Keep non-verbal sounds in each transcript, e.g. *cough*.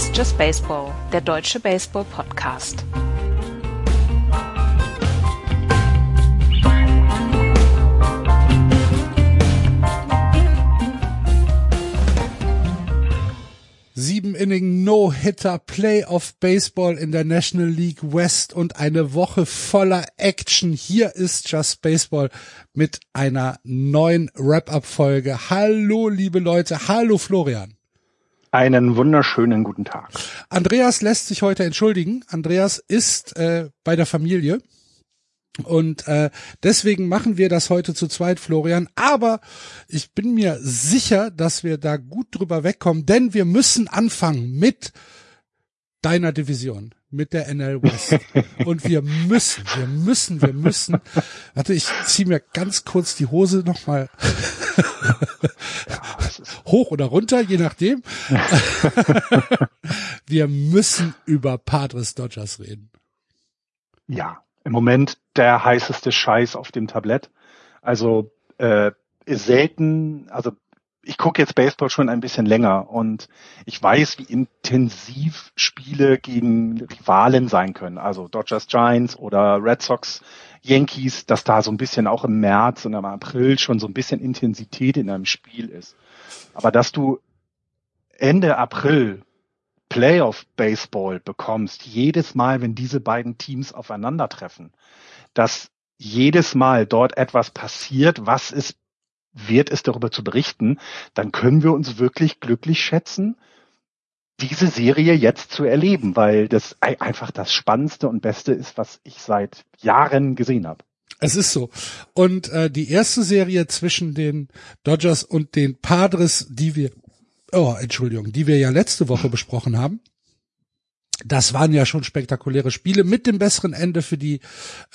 Ist Just Baseball, der deutsche Baseball-Podcast. Sieben Inning No-Hitter Playoff Baseball in der National League West und eine Woche voller Action. Hier ist Just Baseball mit einer neuen Wrap-Up-Folge. Hallo, liebe Leute. Hallo, Florian. Einen wunderschönen guten Tag. Andreas lässt sich heute entschuldigen. Andreas ist äh, bei der Familie. Und äh, deswegen machen wir das heute zu zweit, Florian. Aber ich bin mir sicher, dass wir da gut drüber wegkommen, denn wir müssen anfangen mit deiner Division, mit der NL West. *laughs* Und wir müssen, wir müssen, wir müssen. Warte, ich ziehe mir ganz kurz die Hose nochmal *laughs* hoch oder runter, je nachdem. *laughs* wir müssen über Padres Dodgers reden. Ja, im Moment der heißeste Scheiß auf dem Tablett. Also äh, ist selten, also ich gucke jetzt Baseball schon ein bisschen länger und ich weiß, wie intensiv Spiele gegen Rivalen sein können. Also Dodgers Giants oder Red Sox Yankees, dass da so ein bisschen auch im März und im April schon so ein bisschen Intensität in einem Spiel ist. Aber dass du Ende April Playoff Baseball bekommst, jedes Mal, wenn diese beiden Teams aufeinandertreffen, dass jedes Mal dort etwas passiert, was es wert ist, darüber zu berichten, dann können wir uns wirklich glücklich schätzen, diese Serie jetzt zu erleben, weil das einfach das Spannendste und Beste ist, was ich seit Jahren gesehen habe. Es ist so. Und äh, die erste Serie zwischen den Dodgers und den Padres, die wir, oh, Entschuldigung, die wir ja letzte Woche besprochen haben, das waren ja schon spektakuläre Spiele mit dem besseren Ende für die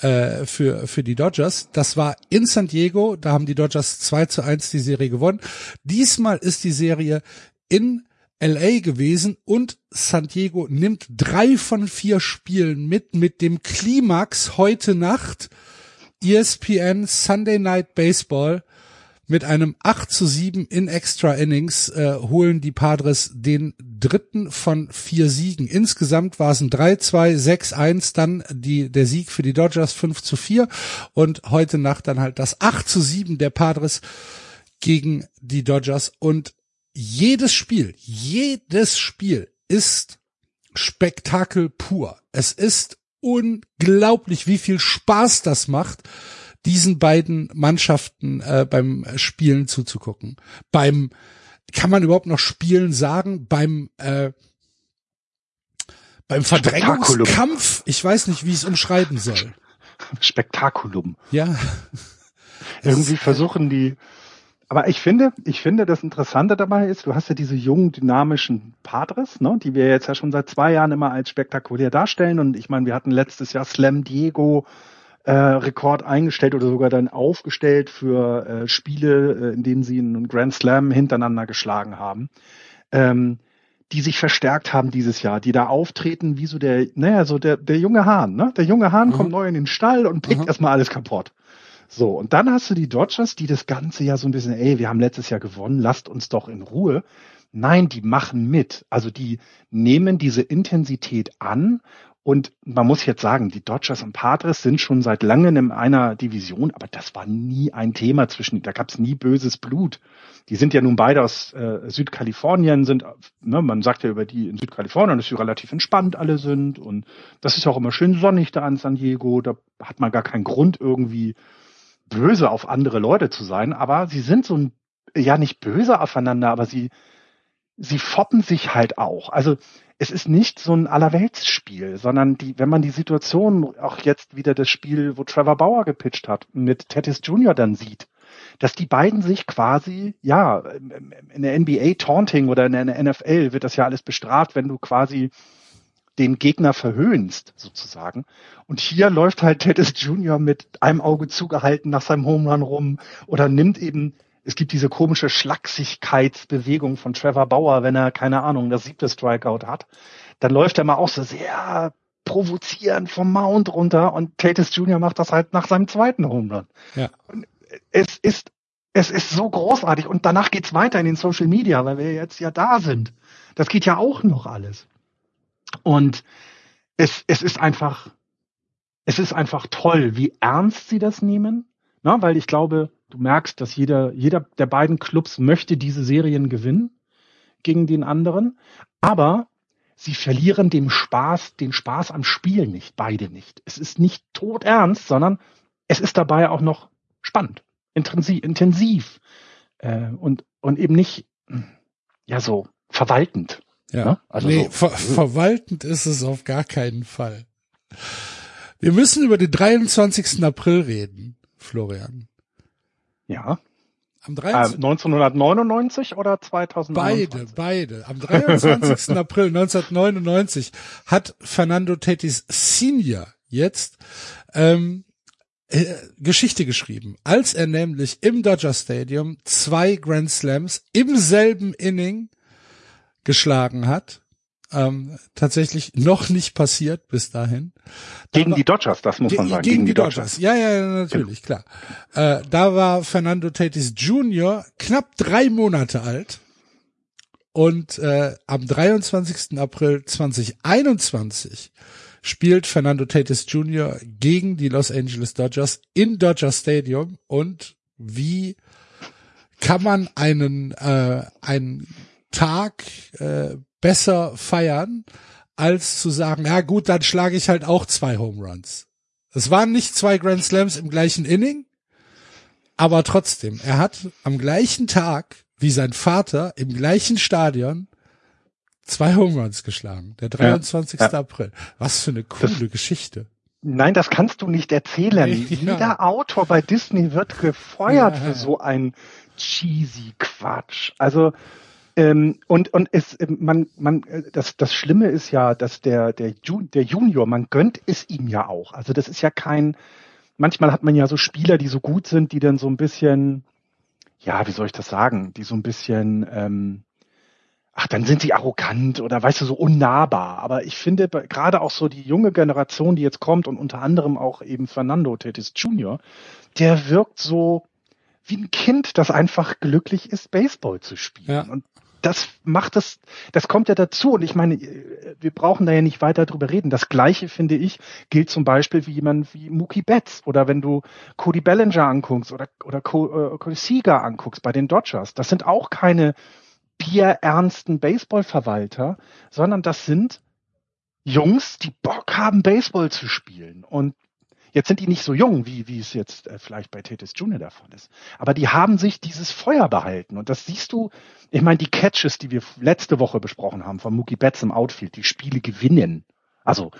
äh, für für die Dodgers. Das war in San Diego, da haben die Dodgers 2 zu 1 die Serie gewonnen. Diesmal ist die Serie in LA gewesen und San Diego nimmt drei von vier Spielen mit mit dem Klimax heute Nacht ESPN Sunday Night Baseball mit einem 8 zu 7 in Extra Innings äh, holen die Padres den dritten von vier Siegen. Insgesamt war es ein 3-2, 6-1, dann die, der Sieg für die Dodgers 5 zu 4 und heute Nacht dann halt das 8 zu 7 der Padres gegen die Dodgers und jedes Spiel, jedes Spiel ist Spektakel pur. Es ist unglaublich, wie viel Spaß das macht, diesen beiden Mannschaften äh, beim Spielen zuzugucken. Beim, kann man überhaupt noch Spielen sagen? Beim äh, beim Verdrängungskampf, ich weiß nicht, wie ich es umschreiben soll. Spektakulum. Ja. Irgendwie versuchen die, aber ich finde, ich finde, das Interessante dabei ist, du hast ja diese jungen, dynamischen Padres, ne, die wir jetzt ja schon seit zwei Jahren immer als spektakulär darstellen. Und ich meine, wir hatten letztes Jahr Slam Diego äh, Rekord eingestellt oder sogar dann aufgestellt für äh, Spiele, äh, in denen sie einen Grand Slam hintereinander geschlagen haben. Ähm, die sich verstärkt haben dieses Jahr, die da auftreten wie so der, naja, so der, der junge Hahn, ne? Der junge Hahn mhm. kommt neu in den Stall und pickt mhm. erstmal alles kaputt. So, und dann hast du die Dodgers, die das Ganze ja so ein bisschen, ey, wir haben letztes Jahr gewonnen, lasst uns doch in Ruhe. Nein, die machen mit. Also die nehmen diese Intensität an und man muss jetzt sagen, die Dodgers und Padres sind schon seit langem in einer Division, aber das war nie ein Thema zwischen, da gab es nie böses Blut. Die sind ja nun beide aus äh, Südkalifornien, sind, ne, man sagt ja über die in Südkalifornien, dass sie relativ entspannt alle sind und das ist auch immer schön sonnig da an San Diego, da hat man gar keinen Grund irgendwie böse auf andere Leute zu sein, aber sie sind so ein, ja nicht böse aufeinander, aber sie, sie foppen sich halt auch. Also es ist nicht so ein Allerweltsspiel, sondern die, wenn man die Situation, auch jetzt wieder das Spiel, wo Trevor Bauer gepitcht hat, mit Tatis Jr. dann sieht, dass die beiden sich quasi, ja, in der NBA Taunting oder in der NFL wird das ja alles bestraft, wenn du quasi den Gegner verhöhnst, sozusagen. Und hier läuft halt Tatis Jr. mit einem Auge zugehalten nach seinem Home Run rum oder nimmt eben es gibt diese komische Schlagsigkeitsbewegung von Trevor Bauer, wenn er, keine Ahnung, das siebte Strikeout hat. Dann läuft er mal auch so sehr provozierend vom Mount runter und Tatis Jr. macht das halt nach seinem zweiten Home Run. Ja. Und es ist es ist so großartig und danach geht's weiter in den Social Media, weil wir jetzt ja da sind. Das geht ja auch noch alles. Und es, es ist einfach, es ist einfach toll, wie ernst sie das nehmen. Na, weil ich glaube, du merkst, dass jeder, jeder der beiden Clubs möchte diese Serien gewinnen gegen den anderen. Aber sie verlieren den Spaß, den Spaß am Spiel nicht, beide nicht. Es ist nicht todernst, sondern es ist dabei auch noch spannend, intensiv, intensiv äh, und, und eben nicht, ja, so verwaltend. Ja, ne? also nee, so. ver verwaltend ist es auf gar keinen Fall. Wir müssen über den 23. April reden, Florian. Ja. Am 23. Äh, 1999 oder 2009? Beide, beide. Am 23. *laughs* April 1999 hat Fernando Tatis Senior jetzt ähm, äh, Geschichte geschrieben, als er nämlich im Dodger Stadium zwei Grand Slams im selben Inning geschlagen hat. Ähm, tatsächlich noch nicht passiert bis dahin. Gegen war, die Dodgers, das muss man sagen. Gegen, gegen die, Dodgers. Dodgers. Ja, ja, natürlich, genau. klar. Äh, da war Fernando Tatis Jr. knapp drei Monate alt. Und äh, am 23. April 2021 spielt Fernando Tatis Jr. gegen die Los Angeles Dodgers in Dodger Stadium. Und wie kann man einen, äh, einen Tag äh, besser feiern, als zu sagen, ja gut, dann schlage ich halt auch zwei Home Runs. Es waren nicht zwei Grand Slams im gleichen Inning, aber trotzdem, er hat am gleichen Tag wie sein Vater im gleichen Stadion zwei Home Runs geschlagen. Der 23. Ja, ja. April. Was für eine coole das, Geschichte. Nein, das kannst du nicht erzählen. *laughs* Ja. Jeder Autor bei Disney wird gefeuert für so ein cheesy Quatsch. Also ähm, und und es ähm, man man äh, das das Schlimme ist ja, dass der der, Ju, der Junior man gönnt es ihm ja auch. Also das ist ja kein. Manchmal hat man ja so Spieler, die so gut sind, die dann so ein bisschen, ja, wie soll ich das sagen, die so ein bisschen ähm, ach, dann sind sie arrogant oder weißt du, so unnahbar. Aber ich finde gerade auch so die junge Generation, die jetzt kommt und unter anderem auch eben Fernando Tatis Jr., der wirkt so wie ein Kind, das einfach glücklich ist, Baseball zu spielen. Ja. Und das macht es, das kommt ja dazu. Und ich meine, wir brauchen da ja nicht weiter drüber reden. Das Gleiche, finde ich, gilt zum Beispiel wie jemand wie Mookie Betts oder wenn du Cody Bellinger anguckst oder, oder äh, Cody Seager anguckst bei den Dodgers. Das sind auch keine bierernsten Baseballverwalter, sondern das sind Jungs, die Bock haben, Baseball zu spielen. Und Jetzt sind die nicht so jung, wie, wie es jetzt äh, vielleicht bei Tatis Jr. der Fall ist. Aber die haben sich dieses Feuer behalten. Und das siehst du, ich meine, die Catches, die wir letzte Woche besprochen haben von Mookie Betts im Outfield, die Spiele gewinnen. Also,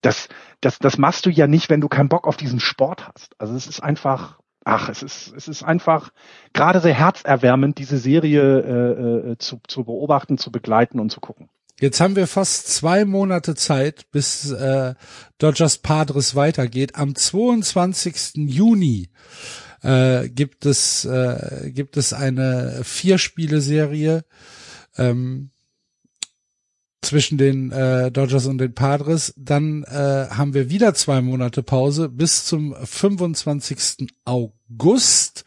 das, das, das machst du ja nicht, wenn du keinen Bock auf diesen Sport hast. Also es ist einfach, ach, es ist, es ist einfach gerade sehr herzerwärmend, diese Serie äh, äh, zu, zu beobachten, zu begleiten und zu gucken. Jetzt haben wir fast zwei Monate Zeit, bis äh, Dodgers Padres weitergeht. Am 22. Juni äh, gibt es äh, gibt es eine Vier-Spiele-Serie ähm, zwischen den äh, Dodgers und den Padres. Dann äh, haben wir wieder zwei Monate Pause bis zum 25. August.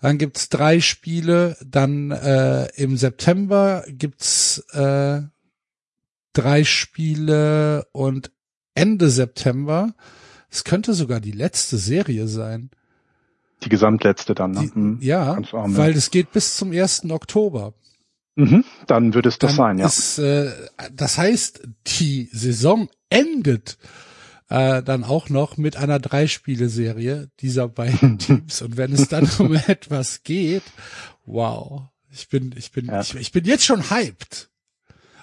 Dann gibt's drei Spiele. Dann äh, im September gibt's äh, drei Spiele und Ende September. Es könnte sogar die letzte Serie sein. Die gesamtletzte dann, ne? Die, hm, ja, weil es geht bis zum 1. Oktober. Mhm, dann wird es das dann sein, ja. Ist, äh, das heißt, die Saison endet äh, dann auch noch mit einer Dreispiele-Serie dieser *laughs* beiden *laughs* Teams. Und wenn es dann um *laughs* etwas geht, wow, ich bin, ich bin, ja. ich, ich bin jetzt schon hyped.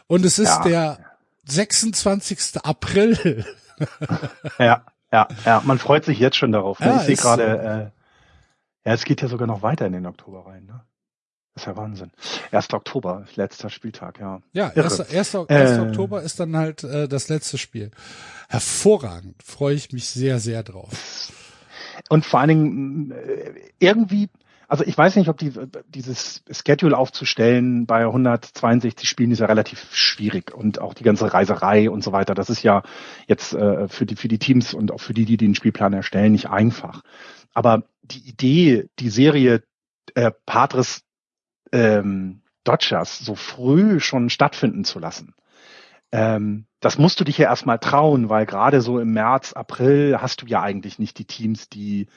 Und es ist ja. der 26. April. *laughs* ja, ja, ja. Man freut sich jetzt schon darauf. Ne? Ja, ich sehe gerade, äh, ja, es geht ja sogar noch weiter in den Oktober rein. Ne? Das ist ja Wahnsinn. 1. Oktober, letzter Spieltag, ja. Ja, 1. 1. 1. Äh, Oktober ist dann halt äh, das letzte Spiel. Hervorragend, freue ich mich sehr, sehr drauf. Und vor allen Dingen äh, irgendwie also ich weiß nicht, ob die, dieses Schedule aufzustellen bei 162 Spielen ist ja relativ schwierig und auch die ganze Reiserei und so weiter. Das ist ja jetzt äh, für die für die Teams und auch für die, die den Spielplan erstellen, nicht einfach. Aber die Idee, die Serie äh, Padres ähm, Dodgers so früh schon stattfinden zu lassen. Ähm, das musst du dich ja erstmal trauen, weil gerade so im März, April hast du ja eigentlich nicht die Teams, die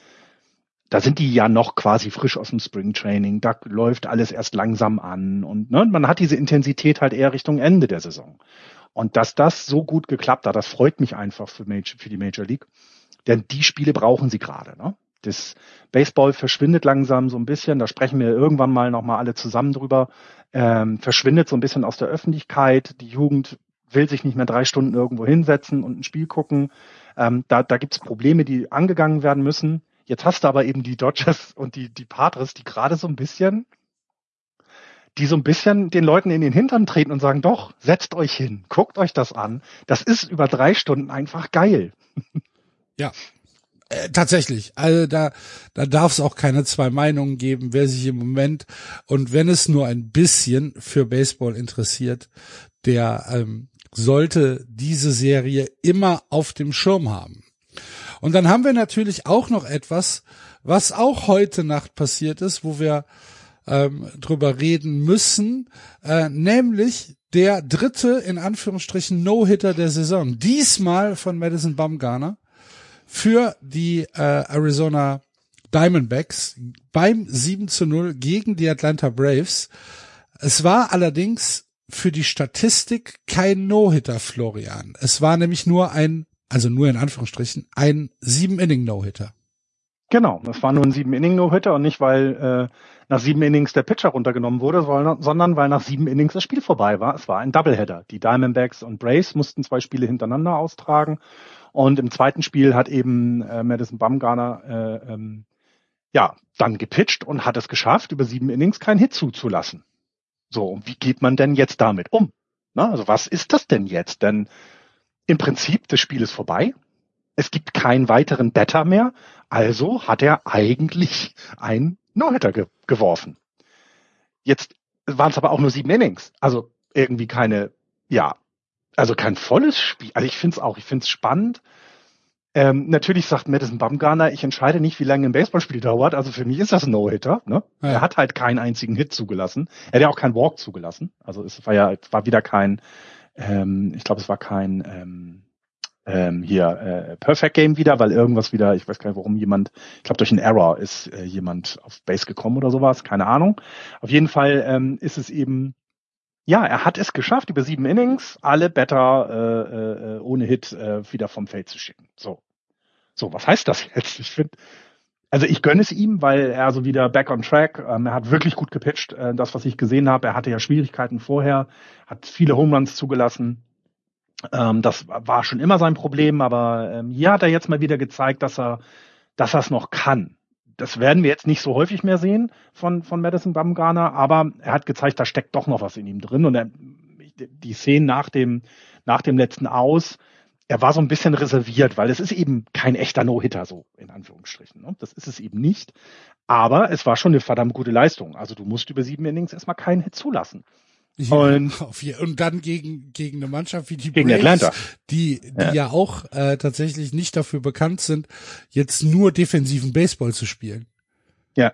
da sind die ja noch quasi frisch aus dem Spring Training, da läuft alles erst langsam an und ne, man hat diese Intensität halt eher Richtung Ende der Saison. Und dass das so gut geklappt hat, das freut mich einfach für, Major, für die Major League, denn die Spiele brauchen sie gerade. Ne? Das Baseball verschwindet langsam so ein bisschen, da sprechen wir irgendwann mal nochmal alle zusammen drüber, ähm, verschwindet so ein bisschen aus der Öffentlichkeit, die Jugend will sich nicht mehr drei Stunden irgendwo hinsetzen und ein Spiel gucken. Ähm, da da gibt es Probleme, die angegangen werden müssen. Jetzt hast du aber eben die Dodgers und die, die Padres, die gerade so ein bisschen, die so ein bisschen den Leuten in den Hintern treten und sagen, doch, setzt euch hin, guckt euch das an. Das ist über drei Stunden einfach geil. Ja, äh, tatsächlich. Also da, da darf es auch keine zwei Meinungen geben, wer sich im Moment und wenn es nur ein bisschen für Baseball interessiert, der ähm, sollte diese Serie immer auf dem Schirm haben. Und dann haben wir natürlich auch noch etwas, was auch heute Nacht passiert ist, wo wir ähm, drüber reden müssen, äh, nämlich der dritte, in Anführungsstrichen, No-Hitter der Saison. Diesmal von Madison Bumgarner für die äh, Arizona Diamondbacks beim 7 zu 0 gegen die Atlanta Braves. Es war allerdings für die Statistik kein No-Hitter, Florian. Es war nämlich nur ein also nur in Anführungsstrichen, ein Sieben-Inning-No-Hitter. Genau, das war nur ein Sieben-Inning-No-Hitter und nicht, weil äh, nach sieben Innings der Pitcher runtergenommen wurde, sondern weil nach sieben Innings das Spiel vorbei war. Es war ein Doubleheader. Die Diamondbacks und Braves mussten zwei Spiele hintereinander austragen und im zweiten Spiel hat eben äh, Madison Bumgarner äh, ähm, ja dann gepitcht und hat es geschafft, über sieben Innings keinen Hit zuzulassen. So, und wie geht man denn jetzt damit um? Na, also was ist das denn jetzt? Denn im Prinzip, das Spiel ist vorbei. Es gibt keinen weiteren Better mehr. Also hat er eigentlich ein No-Hitter ge geworfen. Jetzt waren es aber auch nur sieben Innings. Also irgendwie keine, ja, also kein volles Spiel. Also ich finde es auch, ich finde es spannend. Ähm, natürlich sagt Madison Bumgarner, ich entscheide nicht, wie lange ein Baseballspiel dauert. Also für mich ist das ein No-Hitter. Ne? Ja. Er hat halt keinen einzigen Hit zugelassen. Er hat ja auch keinen Walk zugelassen. Also es war ja, es war wieder kein, ähm, ich glaube, es war kein ähm, ähm, hier äh, Perfect Game wieder, weil irgendwas wieder, ich weiß gar nicht, warum jemand, ich glaube durch einen Error ist äh, jemand auf Base gekommen oder sowas, keine Ahnung. Auf jeden Fall ähm, ist es eben, ja, er hat es geschafft, über sieben Innings alle Better äh, äh, ohne Hit äh, wieder vom Feld zu schicken. So. So, was heißt das jetzt? Ich finde, also ich gönne es ihm, weil er so wieder back on track. Ähm, er hat wirklich gut gepitcht. Äh, das, was ich gesehen habe, er hatte ja Schwierigkeiten vorher, hat viele Home Runs zugelassen. Ähm, das war schon immer sein Problem, aber ähm, hier hat er jetzt mal wieder gezeigt, dass er, dass er es noch kann. Das werden wir jetzt nicht so häufig mehr sehen von von Madison Bumgarner, aber er hat gezeigt, da steckt doch noch was in ihm drin und er, die Szenen nach dem nach dem letzten Aus er war so ein bisschen reserviert, weil es ist eben kein echter No-Hitter, so in Anführungsstrichen. Ne? Das ist es eben nicht. Aber es war schon eine verdammt gute Leistung. Also du musst über sieben Innings erstmal keinen Hit zulassen. Ja, und, *laughs* und dann gegen gegen eine Mannschaft wie die gegen Braves, Atlanta. die die ja, ja auch äh, tatsächlich nicht dafür bekannt sind, jetzt nur defensiven Baseball zu spielen. Ja,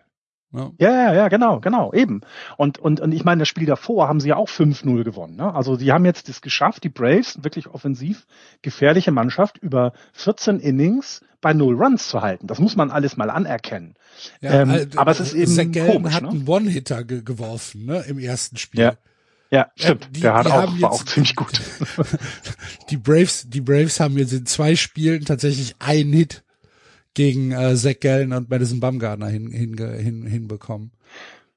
ja. ja, ja, genau, genau, eben. Und, und, und ich meine, das Spiel davor haben sie ja auch 5-0 gewonnen. Ne? Also sie haben jetzt es geschafft, die Braves, wirklich offensiv gefährliche Mannschaft, über 14 Innings bei null Runs zu halten. Das muss man alles mal anerkennen. Ja, ähm, äh, aber es ist eben Zach komisch, hat ne? einen One-Hitter ge geworfen ne, im ersten Spiel. Ja. Ja, stimmt. Die, der hat auch, war auch ziemlich gut. *laughs* die Braves, die Braves haben jetzt in zwei Spielen tatsächlich einen Hit gegen äh, Zach Gallen und Madison Bumgarner hin, hin, hin, hinbekommen.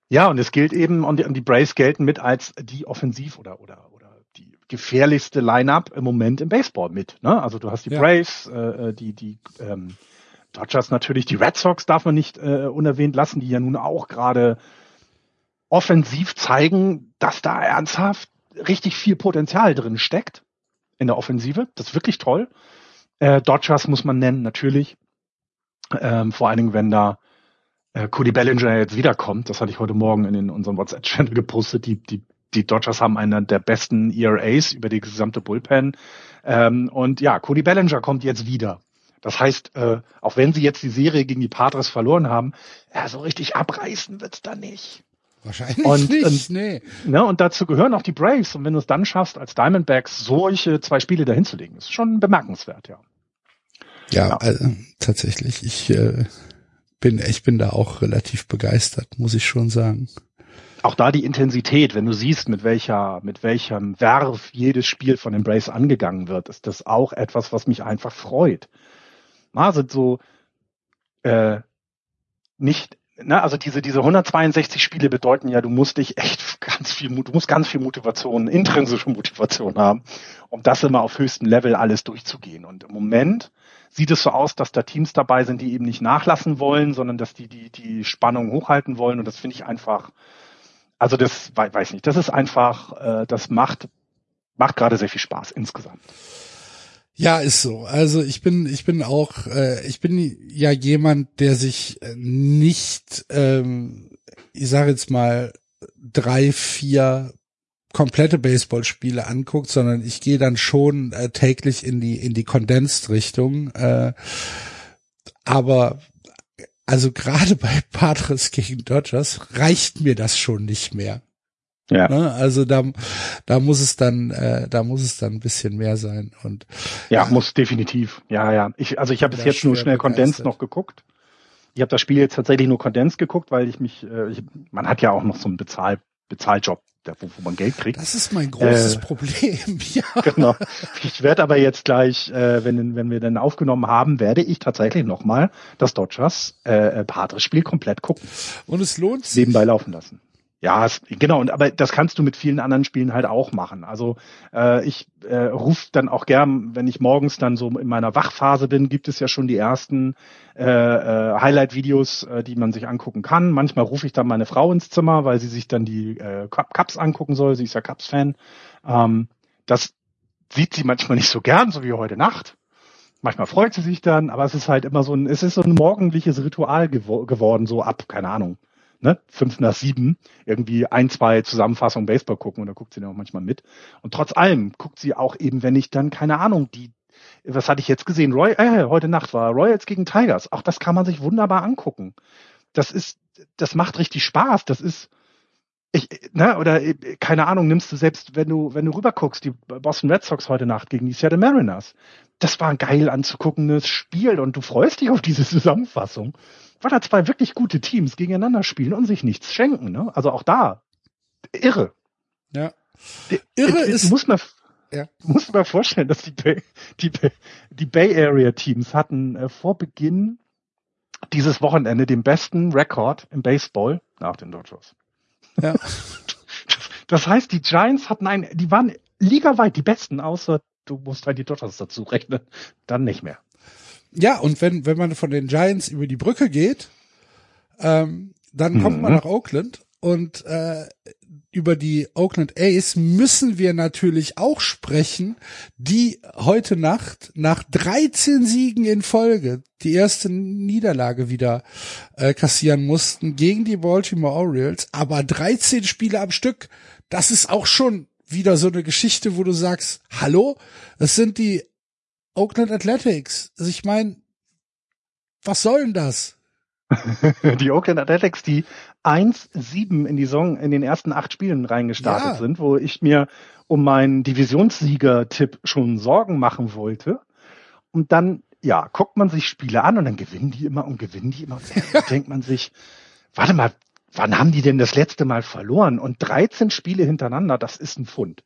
Ja, und es gilt eben, und die, Braves gelten mit als die Offensiv- oder, oder, oder die gefährlichste Line-Up im Moment im Baseball mit. Ne? Also du hast die ja. Braves, äh, äh, die, die ähm, Dodgers natürlich, die Red Sox darf man nicht äh, unerwähnt lassen, die ja nun auch gerade offensiv zeigen, dass da ernsthaft richtig viel Potenzial drin steckt in der Offensive. Das ist wirklich toll. Äh, Dodgers muss man nennen, natürlich. Ähm, vor allen Dingen, wenn da äh, Cody Bellinger jetzt wiederkommt, das hatte ich heute Morgen in den, unseren WhatsApp-Channel *laughs* gepostet, die, die, die Dodgers haben einen der besten ERAs über die gesamte Bullpen. Ähm, und ja, Cody Bellinger kommt jetzt wieder. Das heißt, äh, auch wenn sie jetzt die Serie gegen die Padres verloren haben, ja, so richtig abreißen wird's da nicht. Wahrscheinlich Und, nicht, und- nee. Ne, und dazu gehören auch die Braves. Und wenn du es dann schaffst, als Diamondbacks solche zwei Spiele dahin zu legen, ist schon bemerkenswert, ja. Ja, Ja. Also, tatsächlich. Ich äh, bin, ich bin da auch relativ begeistert, muss ich schon sagen. Auch da die Intensität, wenn du siehst, mit welcher, mit welchem Werf jedes Spiel von den Braves angegangen wird, ist das auch etwas, was mich einfach freut. Na, sind so äh, nicht, na, also diese diese 162 Spiele bedeuten ja, du musst dich echt *laughs* ganz viel, du musst ganz viel Motivation, intrinsische Motivation haben, um das immer auf höchstem Level alles durchzugehen. Und im Moment sieht es so aus, dass da Teams dabei sind, die eben nicht nachlassen wollen, sondern dass die die die Spannung hochhalten wollen. Und das finde ich einfach, also das wei- weiß nicht, das ist einfach, äh, das macht macht gerade sehr viel Spaß insgesamt. Ja, ist so. Also ich bin, ich bin auch, äh, ich bin ja jemand, der sich äh, nicht, ähm, ich sage jetzt mal, drei, vier komplette Baseballspiele anguckt, sondern ich gehe dann schon äh, täglich in die in die Condensed-Richtung. Äh, aber also gerade *laughs* bei Padres gegen Dodgers reicht mir das schon nicht mehr. Ja. Ne? Also da, da muss es dann, äh, da muss es dann ein bisschen mehr sein. Und Ja, muss definitiv. Ja, ja. Ich, also ich habe bis jetzt nur schnell Kondens noch geguckt. Ich habe das Spiel jetzt tatsächlich nur Kondens geguckt, weil ich mich, äh, ich, man hat ja auch noch so einen Bezahl, Bezahljob, der, wo, wo man Geld kriegt. das ist mein großes Äh, Problem. *laughs* Ja. genau. Ich werde aber jetzt gleich, äh, wenn, wenn wir dann aufgenommen haben, werde ich tatsächlich nochmal das Dodgers äh, Padres-Spiel komplett gucken, Und es lohnt sich. nebenbei laufen lassen. Ja, es, genau, und aber das kannst du mit vielen anderen Spielen halt auch machen. Also äh, ich äh, rufe dann auch gern, wenn ich morgens dann so in meiner Wachphase bin, gibt es ja schon die ersten äh, äh, Highlight-Videos, äh, die man sich angucken kann. Manchmal rufe ich dann meine Frau ins Zimmer, weil sie sich dann die äh, Cup- Cups angucken soll. Sie ist ja Cups-Fan. Ähm, das sieht sie manchmal nicht so gern, so wie heute Nacht. Manchmal freut sie sich dann, aber es ist halt immer so ein, es ist so ein morgendliches Ritual gewo geworden, so ab, keine Ahnung, ne, fünf nach sieben, irgendwie ein, zwei Zusammenfassungen Baseball gucken und da guckt sie dann auch manchmal mit. Und trotz allem guckt sie auch eben, wenn ich dann, keine Ahnung, die, was hatte ich jetzt gesehen? Roy, äh, heute Nacht war Royals gegen Tigers. Auch das kann man sich wunderbar angucken. Das ist, das macht richtig Spaß. Das ist, ich, ne, oder äh, keine Ahnung, nimmst du selbst, wenn du, wenn du rüberguckst, die Boston Red Sox heute Nacht gegen die Seattle Mariners. Das war ein geil anzuguckendes Spiel und du freust dich auf diese Zusammenfassung, weil da zwei wirklich gute Teams gegeneinander spielen und sich nichts schenken, ne? Also auch da. Irre. Ja. Irre Ich- ich ist- muss mir, Ja. muss mir vorstellen, dass die Bay, die, Bay- die Bay Area Teams hatten äh, vor Beginn dieses Wochenende den besten Rekord im Baseball nach den Dodgers. Ja. *laughs* Das heißt, die Giants hatten ein, die waren ligaweit die besten, außer du musst halt die Dodgers dazu rechnen, dann nicht mehr. Ja, und wenn, wenn man von den Giants über die Brücke geht, ähm, dann kommt man Mhm. nach Oakland und äh, über die Oakland A's müssen wir natürlich auch sprechen, die heute Nacht nach 13 Siegen in Folge die erste Niederlage wieder äh, kassieren mussten gegen die Baltimore Orioles, aber 13 Spiele am Stück, das ist auch schon wieder so eine Geschichte, wo du sagst, hallo, das sind die Oakland Athletics. Also ich meine, was soll denn das? *laughs* Die Oakland Athletics, die 1-7 in die Saison in den ersten acht Spielen reingestartet Ja. sind, wo ich mir um meinen Divisionssieger-Tipp schon Sorgen machen wollte. Und dann, ja, guckt man sich Spiele an und dann gewinnen die immer und gewinnen die immer. Und *laughs* dann denkt man sich, warte mal, wann haben die denn das letzte Mal verloren? Und 13 Spiele hintereinander, das ist ein Pfund.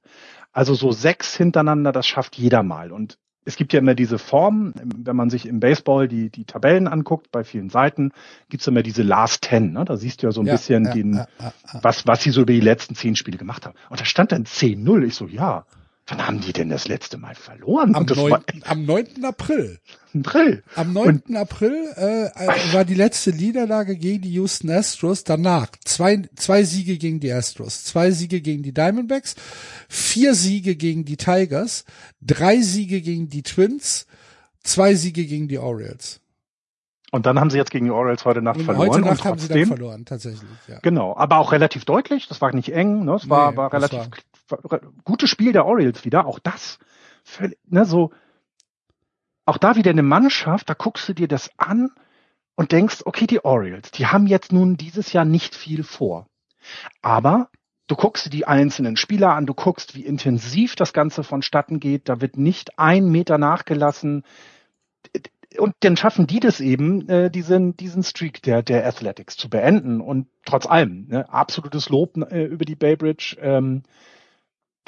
Also so sechs hintereinander, das schafft jeder mal. Und es gibt ja immer diese Form, wenn man sich im Baseball die, die Tabellen anguckt, bei vielen Seiten, gibt's immer diese Last Ten. Ne? Da siehst du ja so ein Ja, bisschen ja, den, ja, was, was sie so über die letzten zehn Spiele gemacht haben. Und da stand dann 10-0. Ich so, ja, wann haben die denn das letzte Mal verloren? Am Und das 9. war am 9. April. Drill. Am 9. April äh, war die letzte Niederlage gegen die Houston Astros. Danach zwei, zwei Siege gegen die Astros, zwei Siege gegen die Diamondbacks, vier Siege gegen die Tigers, drei Siege gegen die Twins, zwei Siege gegen die Orioles. Und dann haben sie jetzt gegen die Orioles heute Nacht Und verloren. heute und Nacht haben sie dann trotzdem- verloren, tatsächlich. Ja. Genau, aber auch relativ deutlich. Das war nicht eng. Ne? Es war, Nee, war relativ war, gutes Spiel der Orioles wieder. Auch das, völlig, ne, so auch da wieder eine Mannschaft, da guckst du dir das an und denkst, okay, die Orioles, die haben jetzt nun dieses Jahr nicht viel vor. Aber du guckst dir die einzelnen Spieler an, du guckst, wie intensiv das Ganze vonstatten geht, da wird nicht ein Meter nachgelassen. Und dann schaffen die das eben, äh, diesen, diesen Streak der, der Athletics zu beenden. Und trotz allem, ne, absolutes Lob äh, über die Bay Bridge. Ähm,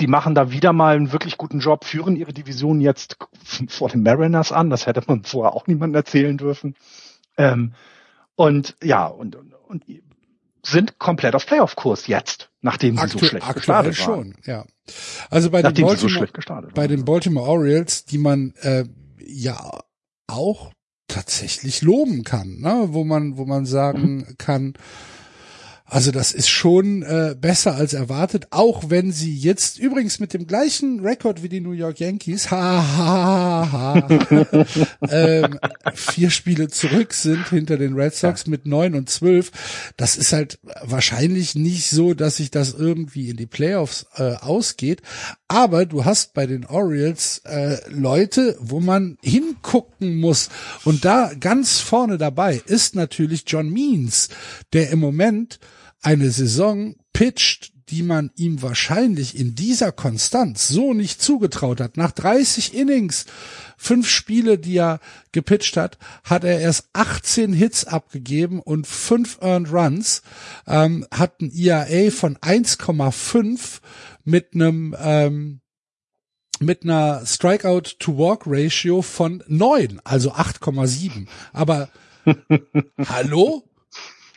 die machen da wieder mal einen wirklich guten Job, führen ihre Division jetzt *laughs* vor den Mariners an. Das hätte man vorher auch niemandem erzählen dürfen. Ähm, und ja, und, und, und sind komplett auf Playoff-Kurs jetzt, nachdem sie Aktu so schlecht gestartet waren. schon, ja. Also bei den, Nachdem so Baltimore, schlecht gestartet bei waren. den Baltimore Orioles, die man äh, ja auch tatsächlich loben kann, ne? wo man, wo man sagen Mhm. *clears throat* kann, also das ist schon äh, besser als erwartet, auch wenn sie jetzt übrigens mit dem gleichen Rekord wie die New York Yankees, ha, ha, ha, ha, *laughs* ähm, vier Spiele zurück sind hinter den Red Sox mit neun und zwölf. Das ist halt wahrscheinlich nicht so, dass sich das irgendwie in die Playoffs äh, ausgeht. Aber du hast bei den Orioles äh, Leute, wo man hingucken muss. Und da ganz vorne dabei ist natürlich John Means, der im Moment eine Saison pitcht, die man ihm wahrscheinlich in dieser Konstanz so nicht zugetraut hat. Nach 30 Innings, fünf Spiele, die er gepitcht hat, hat er erst 18 Hits abgegeben und fünf Earned Runs, ähm, hat ein ERA von 1,5 mit einem ähm, mit einer Strikeout-to-Walk-Ratio von 9, also 8,7. Aber *laughs* hallo?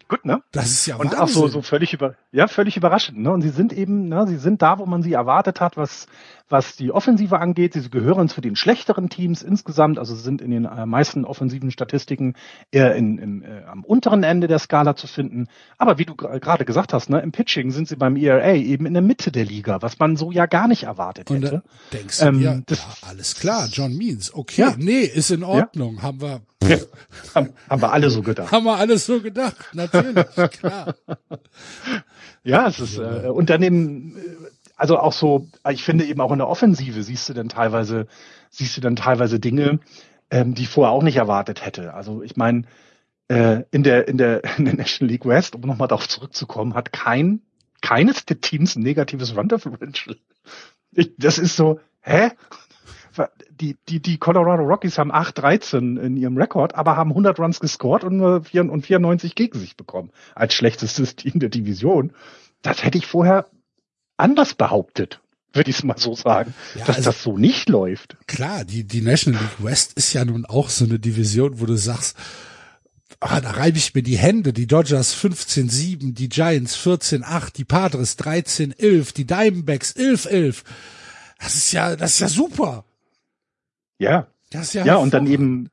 Gut, ne? Das ist ja Und Wahnsinn. auch so, so völlig über, ja, völlig überraschend, ne? Und sie sind eben, ne, sie sind da, wo man sie erwartet hat, was, was die Offensive angeht. Sie gehören zu den schlechteren Teams insgesamt, also sind in den äh, meisten offensiven Statistiken eher in, in, äh, am unteren Ende der Skala zu finden. Aber wie du gerade gesagt hast, ne, im Pitching sind sie beim ERA eben in der Mitte der Liga, was man so ja gar nicht erwartet Und hätte. denkst du Ähm, dir, das- ja, alles klar, John Means, okay, Ja. nee, ist in Ordnung, haben wir, *laughs* haben, haben wir alle so gedacht. haben wir alles so gedacht, natürlich, klar. *laughs* Ja, es ist äh, Unternehmen, äh, also auch so, ich finde eben auch in der Offensive siehst du dann teilweise, siehst du dann teilweise Dinge, ähm, die ich vorher auch nicht erwartet hätte. Also ich meine, äh, in der in der *laughs* in der National League West, um nochmal darauf zurückzukommen, hat kein keines der Teams ein negatives Run Differential. Ich, das ist so, hä? Die, die, die Colorado Rockies haben 8-13 in ihrem Rekord, aber haben 100 Runs gescored und nur 4 und 94 gegen sich bekommen. Als schlechtestes Team der Division. Das hätte ich vorher anders behauptet, würde ich es mal so sagen, Ja, dass also- das so nicht läuft. Klar, die, die National League West ist ja nun auch so eine Division, wo du sagst, ah, da reibe ich mir die Hände. Die Dodgers 15-7, die Giants 14-8, die Padres 13-11, die Diamondbacks 11-11. Das ist ja, das ist ja super. Ja, Das ist ja, ja, und dann eben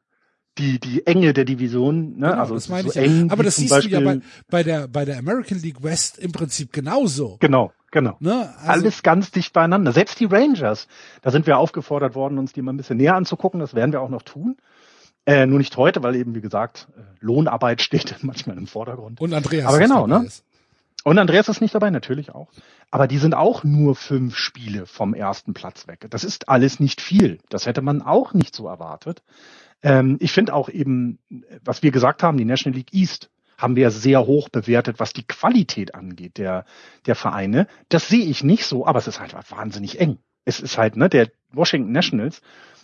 die, die Enge der Division, ne? Genau, also das meine ich so ja. eng Aber das siehst du ja bei, Beispiel- bei der, bei der American League West im Prinzip genauso. Genau, genau. Ne? Also, Alles ganz dicht beieinander. Selbst die Rangers, da sind wir aufgefordert worden, uns die mal ein bisschen näher anzugucken. Das werden wir auch noch tun. Äh, nur nicht heute, weil eben, wie gesagt, äh, Lohnarbeit *laughs* steht manchmal im Vordergrund. und Andreas. Aber ist genau, ne? ist. Und Andreas ist nicht dabei, natürlich auch. Aber die sind auch nur fünf Spiele vom ersten Platz weg. Das ist alles nicht viel. Das hätte man auch nicht so erwartet. Ähm, ich finde auch eben, was wir gesagt haben, die National League East haben wir sehr hoch bewertet, was die Qualität angeht der, der Vereine. Das sehe ich nicht so, aber es ist halt wahnsinnig eng. Es ist halt, ne, der Washington Nationals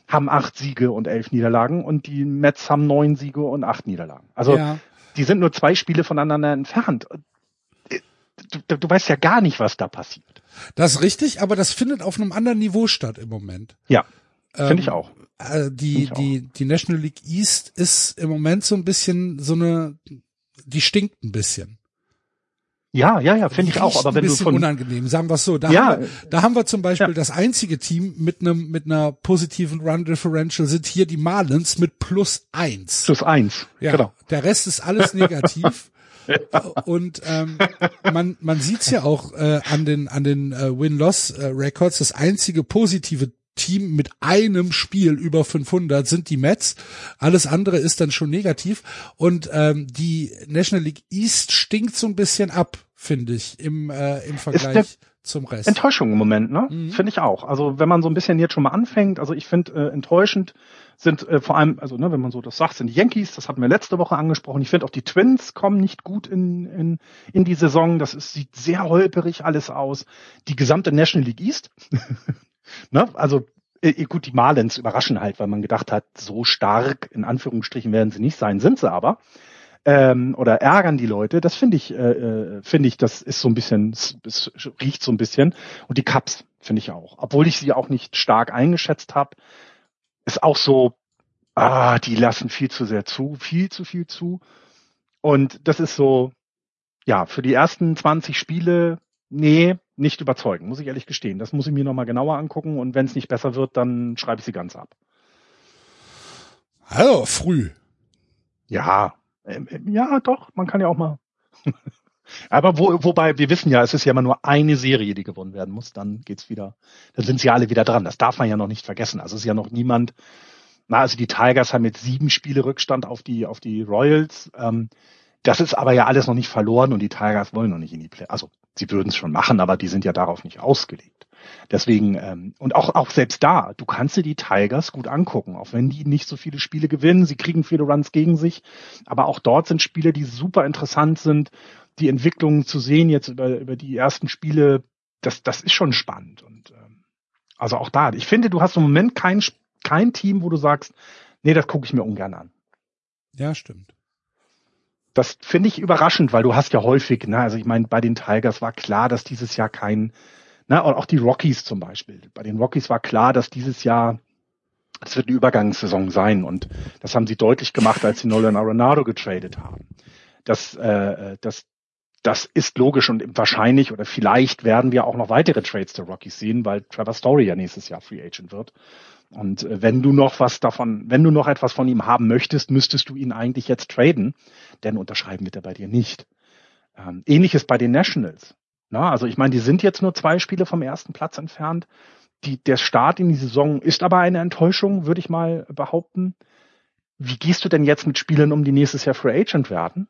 haben acht Siege und elf Niederlagen und die Mets haben neun Siege und acht Niederlagen. Also ja. die sind nur zwei Spiele voneinander entfernt. Du, du weißt ja gar nicht, was da passiert. Das ist richtig, aber das findet auf einem anderen Niveau statt im Moment. Ja, Ähm, finde ich auch. äh, die, ich auch. die, die National League East ist im Moment so ein bisschen so eine, die stinkt ein bisschen. Ja, ja, ja, finde ich auch. Aber wenn ein du bisschen von unangenehm, sagen wir es so. Da, Ja. haben wir, da haben wir zum Beispiel Ja. das einzige Team mit einem mit einer positiven Run Differential sind hier die Marlins mit plus eins. plus eins, Ja, genau. der Rest ist alles negativ. *laughs* Und ähm, man, man sieht's ja auch äh, an den, an den äh, Win-Loss-Records. Das einzige positive Team mit einem Spiel über 500 sind die Mets. Alles andere ist dann schon negativ. Und ähm, die National League East stinkt so ein bisschen ab, finde ich, im, äh, im Vergleich. zum Rest. Enttäuschung im Moment, ne? Mhm. Finde ich auch. Also wenn man so ein bisschen jetzt schon mal anfängt, also ich finde äh, enttäuschend sind äh, vor allem, also ne, wenn man so das sagt, sind die Yankees, das hatten wir letzte Woche angesprochen. Ich finde auch die Twins kommen nicht gut in, in, in die Saison. Das ist, sieht sehr holperig alles aus. Die gesamte National League East. *laughs* ne? Also äh, gut, die Marlins überraschen halt, weil man gedacht hat, so stark in Anführungsstrichen werden sie nicht sein, sind sie aber ähm, oder ärgern die Leute, das finde ich, äh, äh finde ich, das ist so ein bisschen, es riecht so ein bisschen. Und die Cups finde ich auch, obwohl ich sie auch nicht stark eingeschätzt habe, ist auch so, ah, die lassen viel zu sehr zu, viel zu viel zu. Und das ist so, ja, für die ersten 20 Spiele, nee, nicht überzeugen, muss ich ehrlich gestehen. Das muss ich mir nochmal genauer angucken und wenn es nicht besser wird, dann schreibe ich sie ganz ab. Also früh. Ja, ähm, ähm, ja, doch, man kann ja auch mal. *laughs* Aber wo, wobei, wir wissen ja, es ist ja immer nur eine Serie, die gewonnen werden muss, dann geht's wieder, dann sind sie alle wieder dran. Das darf man ja noch nicht vergessen. Also es ist ja noch niemand, na, also die Tigers haben jetzt sieben Spiele Rückstand auf die, auf die Royals. Ähm, das ist aber ja alles noch nicht verloren und die Tigers wollen noch nicht in die Play. Also sie würden es schon machen, aber die sind ja darauf nicht ausgelegt. Deswegen, ähm, und auch, auch selbst da, du kannst dir die Tigers gut angucken, auch wenn die nicht so viele Spiele gewinnen, sie kriegen viele Runs gegen sich, aber auch dort sind Spiele, die super interessant sind, die Entwicklungen zu sehen jetzt über, über die ersten Spiele, das, das ist schon spannend. Und ähm, also auch da, ich finde, du hast im Moment kein, kein Team, wo du sagst, nee, das gucke ich mir ungern an. Ja, stimmt. Das finde ich überraschend, weil du hast ja häufig, ne, also ich meine, bei den Tigers war klar, dass dieses Jahr kein na, und auch die Rockies zum Beispiel. Bei den Rockies war klar, dass dieses Jahr es wird eine Übergangssaison sein und das haben sie deutlich gemacht, als sie Nolan Arenado getradet haben. Das, äh, das, das ist logisch und wahrscheinlich oder vielleicht werden wir auch noch weitere Trades der Rockies sehen, weil Trevor Story ja nächstes Jahr Free Agent wird. Und äh, wenn du noch was davon, wenn du noch etwas von ihm haben möchtest, müsstest du ihn eigentlich jetzt traden, denn unterschreiben wird er bei dir nicht. Ähm, Ähnliches bei den Nationals. Na, also ich meine, die sind jetzt nur zwei Spiele vom ersten Platz entfernt. Die, der Start in die Saison ist aber eine Enttäuschung, würde ich mal behaupten. Wie gehst du denn jetzt mit Spielern um, die nächstes Jahr Free Agent werden?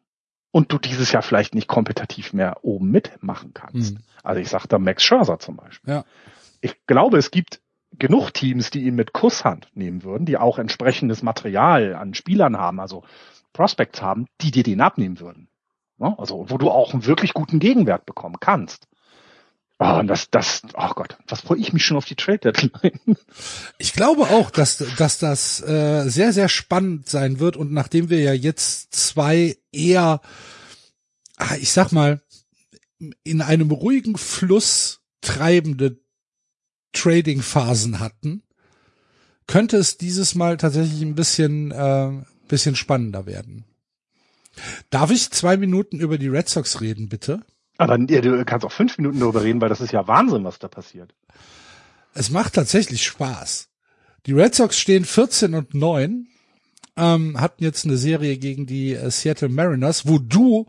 Und du dieses Jahr vielleicht nicht kompetitiv mehr oben mitmachen kannst. Mhm. Also ich sage da Max Scherzer zum Beispiel. Ja. Ich glaube, es gibt genug Teams, die ihn mit Kusshand nehmen würden, die auch entsprechendes Material an Spielern haben, also Prospects haben, die dir den abnehmen würden. Ne? Also, wo du auch einen wirklich guten Gegenwert bekommen kannst. Oh, und das, das, oh Gott, was freue ich mich schon auf die Trade Deadline. Ich glaube auch, dass, dass das äh, sehr, sehr spannend sein wird. Und nachdem wir ja jetzt zwei eher, ah, ich sag mal, in einem ruhigen Fluss treibende Trading-Phasen hatten, könnte es dieses Mal tatsächlich ein bisschen, äh, bisschen spannender werden. Darf ich zwei Minuten über die Red Sox reden, bitte? Aber du kannst auch fünf Minuten darüber reden, weil das ist ja Wahnsinn, was da passiert. Es macht tatsächlich Spaß. Die Red Sox stehen 14 und 9, ähm, hatten jetzt eine Serie gegen die äh, Seattle Mariners, wo du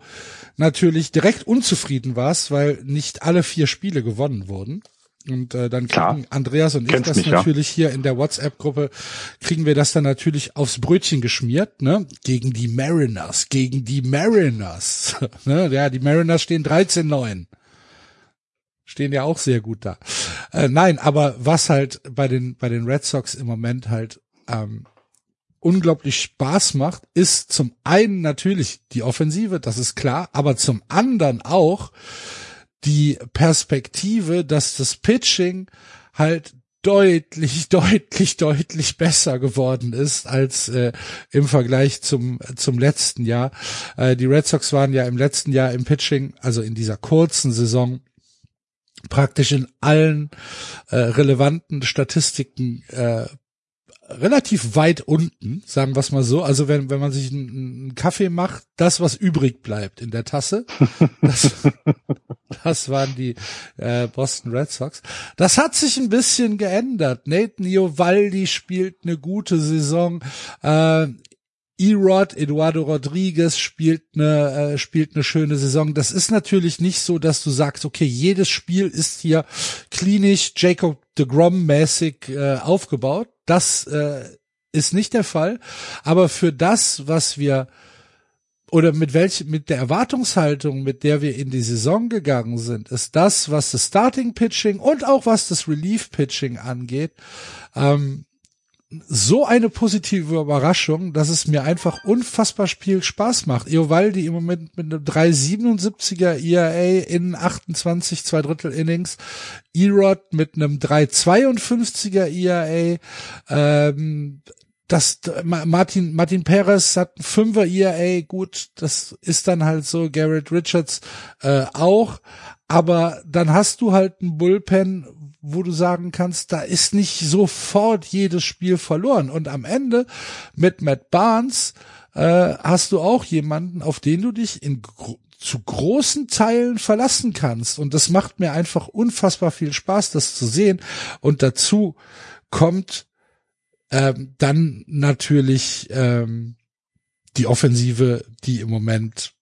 natürlich direkt unzufrieden warst, weil nicht alle vier Spiele gewonnen wurden. Und äh, dann kriegen Klar. Andreas und ich Kennst das mich, natürlich ja. hier in der WhatsApp-Gruppe, kriegen wir das dann natürlich aufs Brötchen geschmiert, ne? Gegen die Mariners, gegen die Mariners. *laughs* ne? Ja, die Mariners stehen 13-9. Stehen ja auch sehr gut da. Äh, nein, aber was halt bei den, bei den Red Sox im Moment halt ähm, unglaublich Spaß macht, ist zum einen natürlich die Offensive, das ist klar, aber zum anderen auch, die Perspektive, dass das Pitching halt deutlich, *laughs* deutlich, deutlich besser geworden ist als äh, im Vergleich zum zum letzten Jahr. Äh, die Red Sox waren ja im letzten Jahr im Pitching, also in dieser kurzen Saison praktisch in allen äh, relevanten Statistiken äh, relativ weit unten, sagen wir es mal so. Also wenn, wenn man sich einen, einen, Kaffee macht, das, was übrig bleibt in der Tasse, *laughs* das, das waren die äh, Boston Red Sox. Das hat sich ein bisschen geändert. Nathan Iovaldi spielt eine gute Saison. Äh, Erod, Eduardo Rodriguez spielt eine, äh, spielt eine schöne Saison. Das ist natürlich nicht so, dass du sagst, okay, jedes Spiel ist hier klinisch Jacob de Grom mäßig äh, aufgebaut. Das äh, ist nicht der Fall. Aber für das, was wir oder mit welch, mit der Erwartungshaltung, mit der wir in die Saison gegangen sind, ist das, was das Starting Pitching und auch was das Relief Pitching angeht, ähm, so eine positive Überraschung, dass es mir einfach unfassbar viel Spaß macht. Iovaldi im Moment mit einem 3,77er ERA in 28 zwei Drittel Innings, Erod mit einem 3,52er ERA, ähm, das Martin Martin Perez hat ein Fünfer ERA, gut, das ist dann halt so. Garrett Richards äh, auch, aber dann hast du halt ein Bullpen, wo du sagen kannst, da ist nicht sofort jedes Spiel verloren. Und am Ende mit Matt Barnes äh, hast du auch jemanden, auf den du dich in zu großen Teilen verlassen kannst. Und das macht mir einfach unfassbar viel Spaß, das zu sehen. Und dazu kommt ähm, dann natürlich ähm, die Offensive, die im Moment,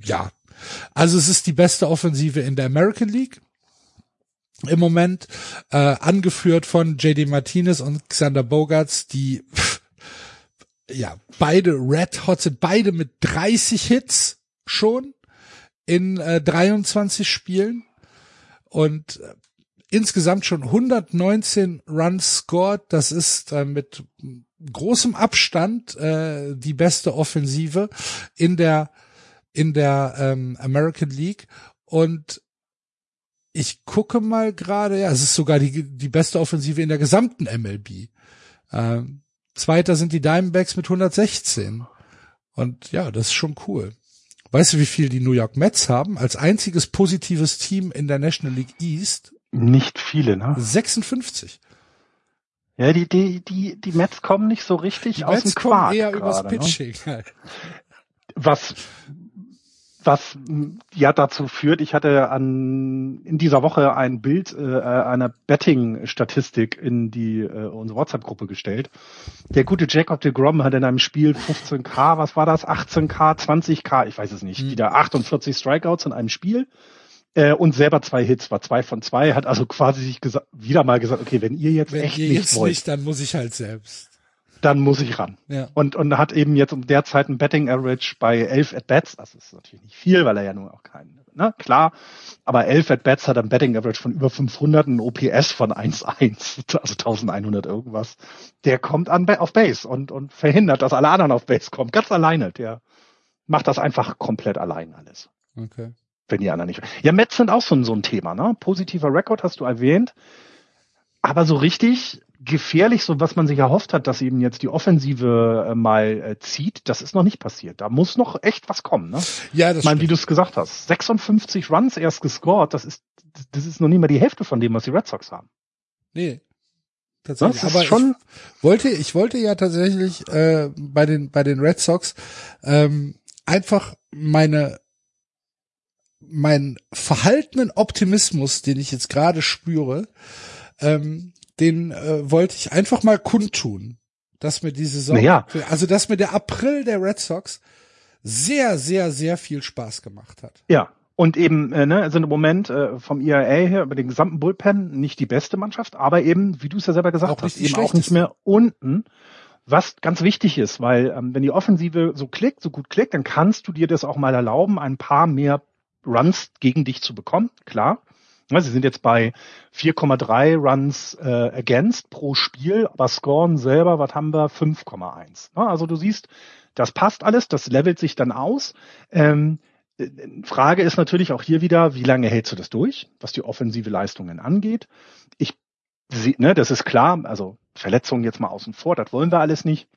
ja, also es ist die beste Offensive in der American League im Moment, äh, angeführt von JD Martinez und Xander Bogarts, die ja beide Red Hot sind, beide mit 30 Hits schon in äh, 23 Spielen und äh, insgesamt schon 119 Runs scored. Das ist äh, mit großem Abstand äh, die beste Offensive in der in der ähm, American League und ich gucke mal gerade, ja, es ist sogar die, die beste Offensive in der gesamten MLB. Ähm, Zweiter sind die Diamondbacks mit 116. Und ja, das ist schon cool. Weißt du, wie viel die New York Mets haben? Als einziges positives Team in der National League East? Nicht viele, ne? 56. Ja, die, die, die, die Mets kommen nicht so richtig die aus Mets dem Quark kommen eher gerade, übers ne? Pitching. *laughs* Was, was ja dazu führt, ich hatte an in dieser Woche ein Bild äh, einer Betting-Statistik in die äh, unsere WhatsApp-Gruppe gestellt. Der gute Jacob de Grom hat in einem Spiel 15k, was war das? 18k, 20k, ich weiß es nicht, Hm. wieder 48 Strikeouts in einem Spiel. Äh, und selber zwei Hits, war zwei von zwei, hat also quasi sich wieder mal gesagt, okay, wenn ihr jetzt Wenn echt ihr nicht jetzt wollt, nicht, dann muss ich halt selbst. Dann muss ich ran. Ja. Und, und hat eben jetzt um derzeit ein Betting Average bei 11 At-Bats. Das ist natürlich nicht viel, weil er ja nur auch keinen, ne, klar. Aber 11 At-Bats hat ein Betting Average von über 500, ein OPS von 1,1, also 1100 irgendwas. Der kommt an, auf Base und, und verhindert, dass alle anderen auf Base kommen. Ganz alleine. Der macht das einfach komplett allein alles. Okay. Wenn die anderen nicht. Ja, Mets sind auch so, ein- so ein Thema, ne? Positiver Rekord hast du erwähnt. Aber so richtig gefährlich, so was man sich erhofft hat, dass eben jetzt die Offensive äh, mal äh, zieht, das ist noch nicht passiert. Da muss noch echt was kommen. Ne? Ja, das Ich meine, wie du es gesagt hast, 56 Runs erst gescored, das ist das ist noch nicht mal die Hälfte von dem, was die Red Sox haben. Nee. Tatsächlich. Das ist Aber schon- ich wollte, ich wollte ja tatsächlich äh, bei den bei den Red Sox ähm, einfach meine meinen verhaltenen Optimismus, den ich jetzt gerade spüre, ähm, den äh, wollte ich einfach mal kundtun, dass mir die Saison, Naja. also dass mir der April der Red Sox sehr, sehr, sehr viel Spaß gemacht hat. Ja. Und eben, äh, ne, sind im Moment äh, vom IRA her über den gesamten Bullpen nicht die beste Mannschaft, aber eben, wie du es ja selber gesagt Auch hast, eben auch nicht mehr unten, was ganz wichtig ist, weil ähm, wenn die Offensive so klickt, so gut klickt, dann kannst du dir das auch mal erlauben, ein paar mehr Runs gegen dich zu bekommen, klar. Sie sind jetzt bei 4,3 Runs äh, against pro Spiel, aber scoren selber, was haben wir? 5,1. Ja, also du siehst, das passt alles, das levelt sich dann aus. Ähm, äh, Frage ist natürlich auch hier wieder, wie lange hältst du das durch, was die offensive Leistungen angeht? Ich, sie- ne, das ist klar, also Verletzungen jetzt mal außen vor, das wollen wir alles nicht.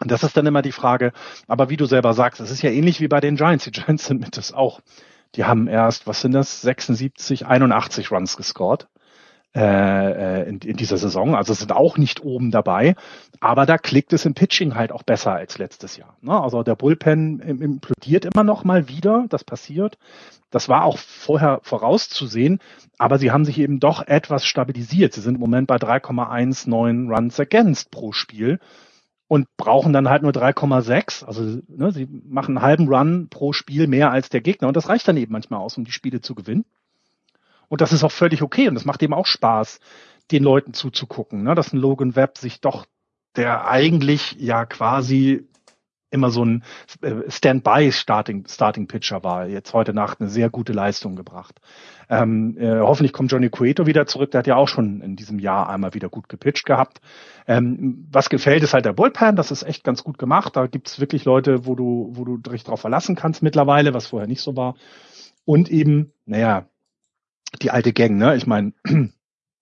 Und das ist dann immer die Frage. Aber wie du selber sagst, es ist ja ähnlich wie bei den Giants. Die Giants sind mit das auch. Die haben erst, was sind das, 76, 81 Runs gescored äh, äh, in, in dieser Saison. Also sind auch nicht oben dabei. Aber da klickt es im Pitching halt auch besser als letztes Jahr. Ne? Also der Bullpen im- implodiert immer noch mal wieder. Das passiert. Das war auch vorher vorauszusehen. Aber sie haben sich eben doch etwas stabilisiert. Sie sind im Moment bei 3,19 Runs against pro Spiel und brauchen dann halt nur 3,6. Also ne, sie machen einen halben Run pro Spiel mehr als der Gegner und das reicht dann eben manchmal aus, um die Spiele zu gewinnen. Und das ist auch völlig okay und das macht eben auch Spaß, den Leuten zuzugucken, ne, dass ein Logan Webb sich doch, der eigentlich ja quasi immer so ein äh, Standby Starting Starting Pitcher war. Jetzt heute Nacht eine sehr gute Leistung gebracht. Ähm, äh, hoffentlich kommt Johnny Cueto wieder zurück. Der hat ja auch schon in diesem Jahr einmal wieder gut gepitcht gehabt. Ähm, was gefällt, ist halt der Bullpen. Das ist echt ganz gut gemacht. Da gibt's wirklich Leute, wo du, wo du dich drauf verlassen kannst mittlerweile, was vorher nicht so war. Und eben, naja, die alte Gang, ne? Ich meine, *clears throat*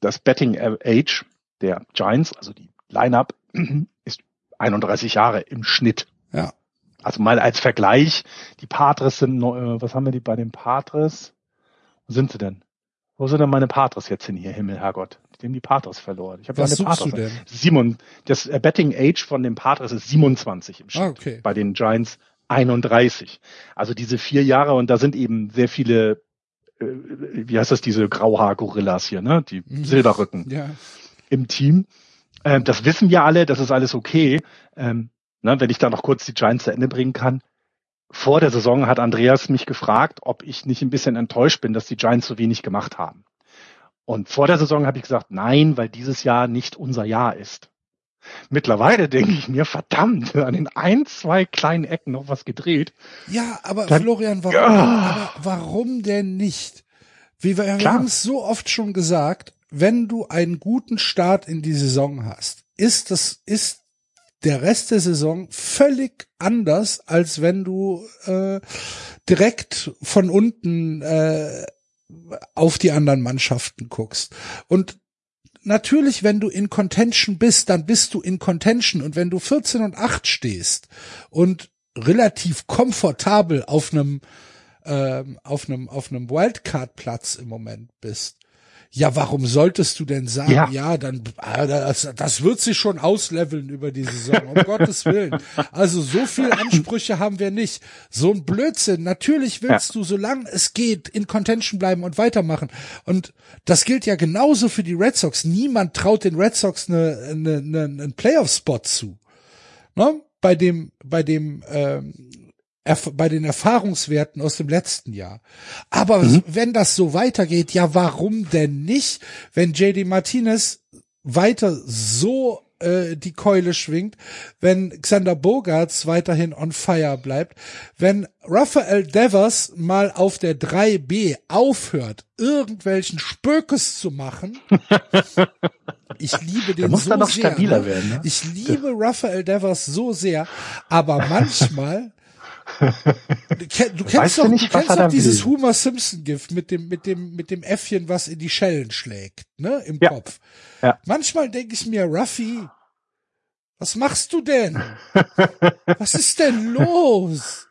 das Betting Age der Giants, also die Lineup, *clears throat* ist 31 Jahre im Schnitt. Also mal als Vergleich, die Patres sind, äh, was haben wir die bei den Patres? Wo sind sie denn? Wo sind denn meine Patres jetzt hin hier, Himmel, Herrgott? Die haben die Patres verloren. Ich Was meine suchst du Patres. denn? Simon, das äh, Betting Age von den Patres ist 27 im Schnitt. Ah, okay. Bei den Giants 31. Also diese vier Jahre und da sind eben sehr viele, äh, wie heißt das, diese Grauhaar-Gorillas hier, ne? Die Mhm. Silberrücken Ja. im Team. Ähm, das wissen wir alle, das ist alles okay. Ähm, ne, wenn ich da noch kurz die Giants zu Ende bringen kann. Vor der Saison hat Andreas mich gefragt, ob ich nicht ein bisschen enttäuscht bin, dass die Giants so wenig gemacht haben. Und vor der Saison habe ich gesagt, nein, weil dieses Jahr nicht unser Jahr ist. Mittlerweile denke ich mir, verdammt, an den ein, zwei kleinen Ecken noch was gedreht. Ja, aber Dann- Florian, warum, Ja. aber warum denn nicht? Wie wir, wir haben es so oft schon gesagt, wenn du einen guten Start in die Saison hast, ist das, ist der Rest der Saison völlig anders, als wenn du äh, direkt von unten äh, auf die anderen Mannschaften guckst. Und natürlich, wenn du in Contention bist, dann bist du in Contention. Und wenn du 14 und 8 stehst und relativ komfortabel auf einem ähm, auf einem auf einem Wildcard-Platz im Moment bist, ja, warum solltest du denn sagen, ja, Ja. dann ah, das, das wird sich schon ausleveln über die Saison, um *laughs* Gottes Willen. Also so viel Ansprüche haben wir nicht. So ein Blödsinn. Natürlich willst du, solange es geht, in Contention bleiben und weitermachen. Und das gilt ja genauso für die Red Sox. Niemand traut den Red Sox eine, eine, eine, einen Playoff-Spot zu. Ne? Bei dem, bei dem, ähm, bei den Erfahrungswerten aus dem letzten Jahr. Aber wenn das so weitergeht, ja, warum denn nicht? Wenn JD Martinez weiter so äh, die Keule schwingt, wenn Xander Bogarts weiterhin on fire bleibt, wenn Rafael Devers mal auf der 3B aufhört, irgendwelchen Spökes zu machen, *laughs* ich liebe den muss so dann noch sehr. stabiler ne? werden, ne? Ich liebe Raphael Devers so sehr, aber *laughs* manchmal Du, kenn- du kennst Weißt du doch, nicht, du kennst doch dieses will? Homer Simpson Gift mit dem mit dem mit dem Äffchen, was in die Schellen schlägt, ne, im Ja. Kopf. Ja. Manchmal denke ich mir, Ruffy, was machst du denn? *laughs* was ist denn los?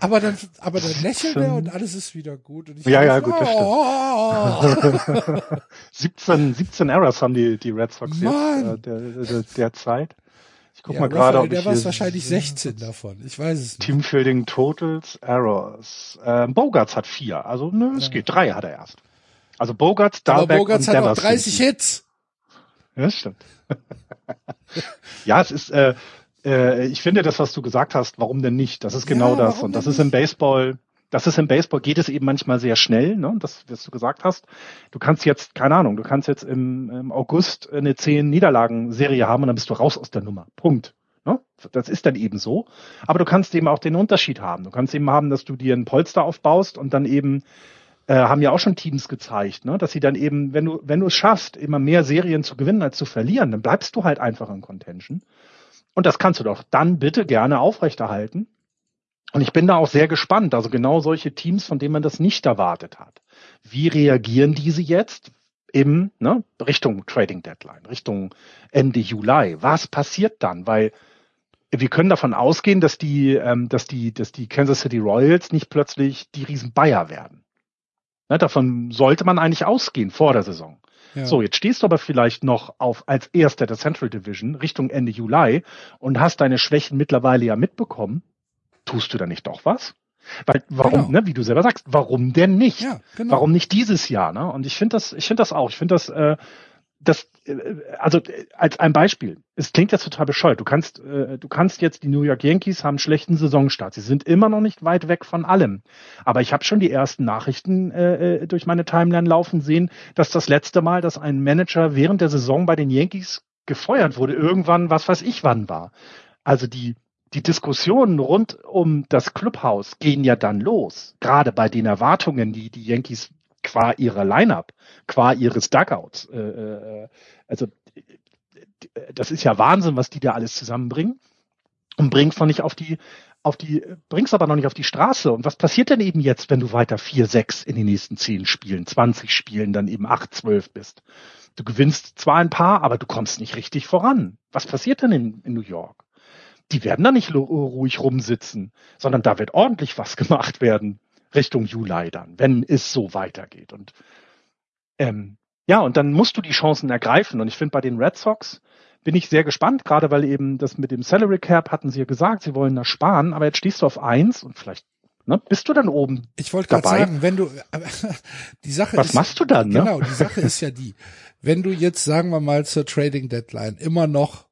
Aber dann, aber dann lächelt er und alles ist wieder gut. Und ich Ja, ja, gut, das oh, *laughs* 17, 17 Errors haben die, die Red Sox Mann. jetzt äh, der, der, derzeit. Ich guck ja, mal gerade, ob der ich war hier wahrscheinlich 16 davon. Ich weiß es nicht. Teamfielding Totals Errors. Ähm, Bogarts hat vier, also ne, es geht. Drei hat er erst. Also Bogarts, aber Dahlbeck Bogarts und hat auch Devers. 30 sind- Hits. Ja, das stimmt. *laughs* ja, es ist, äh, äh, ich finde das, was du gesagt hast, warum denn nicht? Das ist Ja, genau das. warum Und das denn ist im nicht? Baseball, das ist im Baseball, geht es eben manchmal sehr schnell, ne? Das, was du gesagt hast. Du kannst jetzt, keine Ahnung, du kannst jetzt im, im August eine zehn Niederlagen-Serie haben und dann bist du raus aus der Nummer. Punkt. Ne? Das ist dann eben so. Aber du kannst eben auch den Unterschied haben. Du kannst eben haben, dass du dir ein Polster aufbaust und dann eben äh, haben ja auch schon Teams gezeigt, ne, dass sie dann eben, wenn du, wenn du es schaffst, immer mehr Serien zu gewinnen als zu verlieren, dann bleibst du halt einfach in Contention. Und das kannst du doch dann bitte gerne aufrechterhalten. Und ich bin da auch sehr gespannt. Also genau solche Teams, von denen man das nicht erwartet hat. Wie reagieren diese jetzt im, ne, Richtung Trading Deadline, Richtung Ende Juli? Was passiert dann? Weil wir können davon ausgehen, dass die, ähm, dass die, dass die Kansas City Royals nicht plötzlich die riesen Bayer werden. Ne, davon sollte man eigentlich ausgehen vor der Saison. Ja. So, jetzt stehst du aber vielleicht noch auf als Erster der Central Division Richtung Ende Juli und hast deine Schwächen mittlerweile ja mitbekommen. Tust du da nicht doch was? Weil, warum, Genau. ne, wie du selber sagst, warum denn nicht? Ja, genau. Warum nicht dieses Jahr? Ne? Und ich finde das, ich finde das auch. Ich finde das, äh, das, äh, also äh, als ein Beispiel. Es klingt jetzt total bescheuert. Du kannst, äh, du kannst jetzt die New York Yankees haben einen schlechten Saisonstart. Sie sind immer noch nicht weit weg von allem. Aber ich habe schon die ersten Nachrichten äh, äh, durch meine Timeline laufen sehen, dass das letzte Mal, dass ein Manager während der Saison bei den Yankees gefeuert wurde, irgendwann, was weiß ich wann war. Also die die Diskussionen rund um das Clubhaus gehen ja dann los. Gerade bei den Erwartungen, die die Yankees qua ihrer Lineup, qua ihres Dugouts, äh, äh, also das ist ja Wahnsinn, was die da alles zusammenbringen und bringst noch nicht auf die auf die, bringst aber noch nicht auf die Straße. Und was passiert denn eben jetzt, wenn du weiter 4, 6 in den nächsten 10 Spielen, 20 Spielen, dann eben 8, 12 bist? Du gewinnst zwar ein paar, aber du kommst nicht richtig voran. Was passiert denn in, in New York? Die werden da nicht ruhig rumsitzen, sondern da wird ordentlich was gemacht werden Richtung Juli dann, wenn es so weitergeht. Und ähm, ja, und dann musst du die Chancen ergreifen. Und ich finde bei den Red Sox, bin ich sehr gespannt, gerade weil eben das mit dem Salary Cap hatten sie ja gesagt, sie wollen da sparen, aber jetzt stehst du auf eins und vielleicht ne, bist du dann oben. Ich wollte gerade sagen, wenn du *laughs* die Sache Was ist, machst du dann? Ne? Genau, die Sache ist ja die, wenn du jetzt sagen wir mal zur Trading Deadline immer noch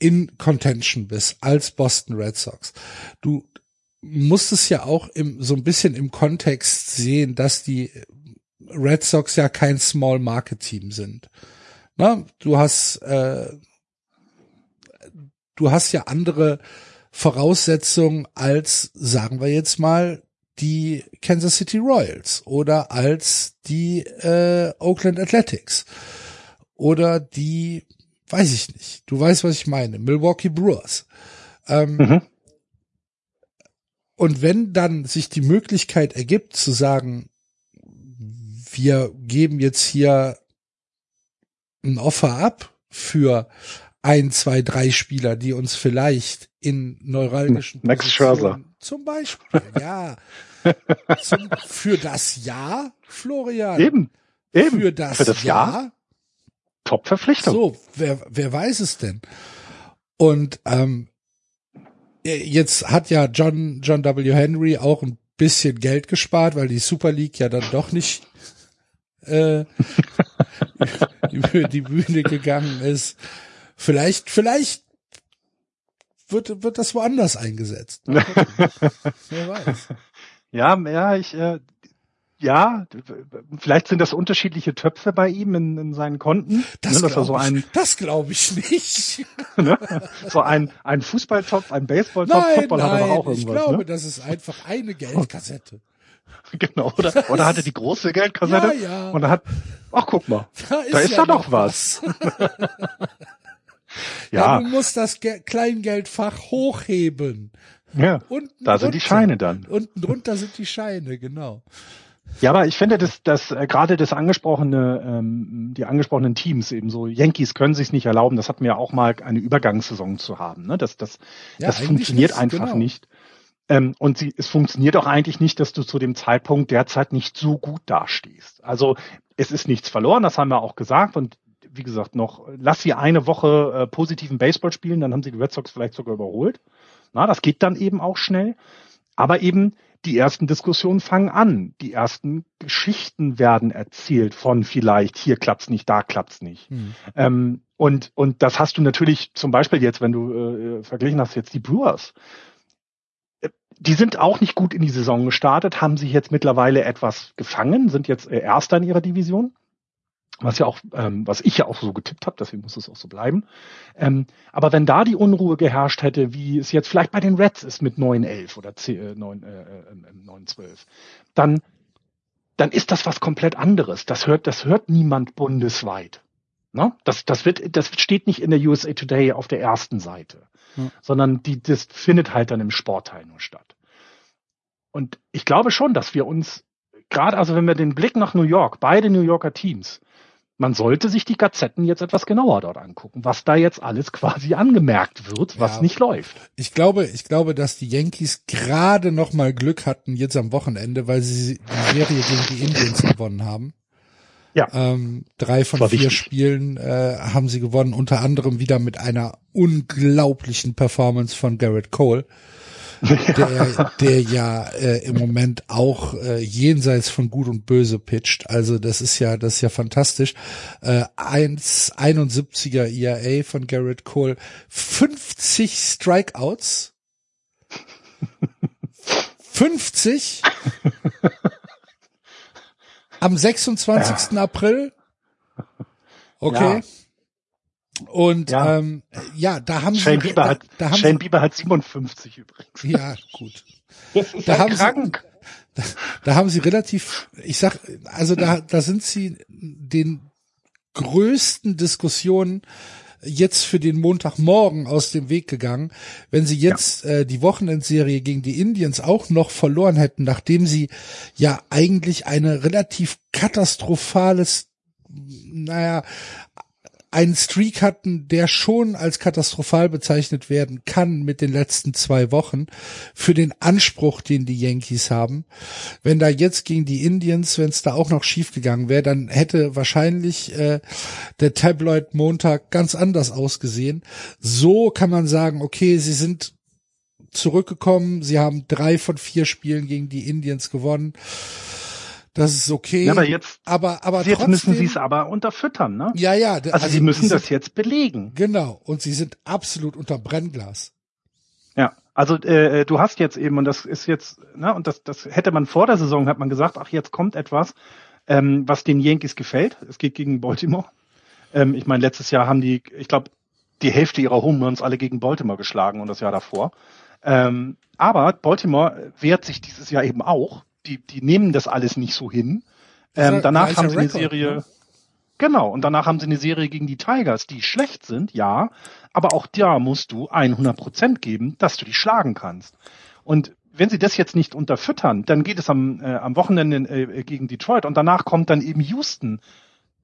in Contention bist als Boston Red Sox, du musst es ja auch im, so ein bisschen im Kontext sehen, dass die Red Sox ja kein Small Market Team sind. Na, du hast äh, du hast ja andere Voraussetzungen als, sagen wir jetzt mal, die Kansas City Royals oder als die äh, Oakland Athletics oder die, weiß ich nicht, du weißt, was ich meine, Milwaukee Brewers. Ähm, mhm. Und wenn dann sich die Möglichkeit ergibt zu sagen, wir geben jetzt hier ein Offer ab für ein, zwei, drei Spieler, die uns vielleicht in neuralgischen Max Scherzer zum Beispiel, ja, *laughs* zum, für das Jahr, Florian. Eben, eben. Für das, für das Jahr. Jahr Top-Verpflichtung. So, wer, wer weiß es denn? Und ähm, jetzt hat ja John John W. Henry auch ein bisschen Geld gespart, weil die Super League ja dann doch nicht äh, *laughs* über die Bühne gegangen ist. Vielleicht, vielleicht wird, wird das woanders eingesetzt. *laughs* Wer weiß. Ja, ja, ich, äh, ja, vielleicht sind das unterschiedliche Töpfe bei ihm in, in seinen Konten. Das ne, glaube so ich, glaub ich nicht. *laughs* ne? So ein, ein Fußballtopf, ein Baseballtopf, Football hat aber auch irgendwas. Ich glaube, ne? das ist einfach eine *laughs* Geldkassette. Genau, oder? Oder hatte die große Geldkassette ja, ja. und er hat, ach guck mal, da ist, da ist ja doch was. was. *laughs* Ja. ja. Du musst das Ge Kleingeldfach hochheben. Ja. Unten da sind die Scheine dann. Unten drunter sind die Scheine, genau. Ja, aber ich finde, dass, dass äh, gerade das angesprochene, ähm, die angesprochenen Teams eben so, Yankees können sich nicht erlauben, das hatten wir auch mal, eine Übergangssaison zu haben. Ne? Das, das, ja, das funktioniert nicht, einfach genau. nicht. Ähm, und sie, es funktioniert auch eigentlich nicht, dass du zu dem Zeitpunkt derzeit nicht so gut dastehst. Also es ist nichts verloren, das haben wir auch gesagt. Und wie gesagt, noch, lass sie eine Woche äh, positiven Baseball spielen, dann haben sie die Red Sox vielleicht sogar überholt. Na, das geht dann eben auch schnell. Aber eben die ersten Diskussionen fangen an. Die ersten Geschichten werden erzählt von vielleicht hier klappt's nicht, da klappt's nicht. Mhm. Ähm, und, und das hast du natürlich zum Beispiel jetzt, wenn du äh, verglichen hast jetzt die Brewers. Äh, die sind auch nicht gut in die Saison gestartet, haben sich jetzt mittlerweile etwas gefangen, sind jetzt äh, Erster in ihrer Division was ja auch, ähm, was ich ja auch so getippt habe, deswegen muss es auch so bleiben. Ähm, aber wenn da die Unruhe geherrscht hätte, wie es jetzt vielleicht bei den Reds ist mit 9-11 oder 10, äh, 9, äh, äh, 9-12, dann, dann ist das was komplett anderes. Das hört, das hört niemand bundesweit. Ne? Das, das wird, das steht nicht in der USA Today auf der ersten Seite, hm. sondern die, das findet halt dann im Sportteil nur statt. Und ich glaube schon, dass wir uns gerade, also wenn wir den Blick nach New York, beide New Yorker Teams, man sollte sich die Gazetten jetzt etwas genauer dort angucken, was da jetzt alles *laughs* quasi angemerkt wird, was ja, nicht läuft. Ich glaube, ich glaube, dass die Yankees gerade noch mal Glück hatten jetzt am Wochenende, weil sie die Serie gegen die Indians gewonnen haben. Ja. Ähm, drei von vier wichtig. Spielen äh, haben sie gewonnen, unter anderem wieder mit einer unglaublichen Performance von Garrett Cole der, der ja äh, im Moment auch äh, jenseits von Gut und Böse pitcht. Also das ist ja, das ist ja fantastisch. Äh, 1,71er ERA von Garrett Cole, 50 Strikeouts. 50 am 26. Ja. April. Okay. Ja. Und ja, ähm, ja da haben Shane sie Bieber da, hat, da haben Shane sie, Bieber hat 57 übrigens. ja gut. *laughs* Das ist Da halt haben sie- krank. Da, da haben sie relativ, ich sag, also da, da sind sie den größten Diskussionen jetzt für den Montagmorgen aus dem Weg gegangen. Wenn sie jetzt äh, die Wochenendserie gegen die Indians auch noch verloren hätten, nachdem sie ja eigentlich eine relativ katastrophales, naja, einen Streak hatten, der schon als katastrophal bezeichnet werden kann mit den letzten zwei Wochen für den Anspruch, den die Yankees haben. Wenn da jetzt gegen die Indians, wenn es da auch noch schief gegangen wäre, dann hätte wahrscheinlich äh, der Tabloid Montag ganz anders ausgesehen. So kann man sagen, okay, sie sind zurückgekommen, sie haben drei von vier Spielen gegen die Indians gewonnen. Das ist okay. Ja, aber jetzt, aber, aber jetzt trotzdem, müssen sie es aber unterfüttern, ne? ja, ja. d- Also, sie müssen sie das sind, jetzt belegen. Genau. Und sie sind absolut unter Brennglas. Ja, also äh, du hast jetzt eben, und das ist jetzt, ne, und das, das hätte man vor der Saison, hat man gesagt, ach, jetzt kommt etwas, ähm, was den Yankees gefällt. Es geht gegen Baltimore. Ähm, ich meine, letztes Jahr haben die, ich glaube, die Hälfte ihrer Home Runs alle gegen Baltimore geschlagen und das Jahr davor. Ähm, aber Baltimore wehrt sich dieses Jahr eben auch. Die, die nehmen das alles nicht so hin. Ja, Ähm, danach gleicher haben sie eine Rekord, Serie, ne? genau, und danach haben sie eine Serie gegen die Tigers, die schlecht sind, ja, aber auch da musst du 100 Prozent geben, dass du die schlagen kannst. Und wenn sie das jetzt nicht unterfüttern, dann geht es am, äh, am Wochenende äh, gegen Detroit und danach kommt dann eben Houston,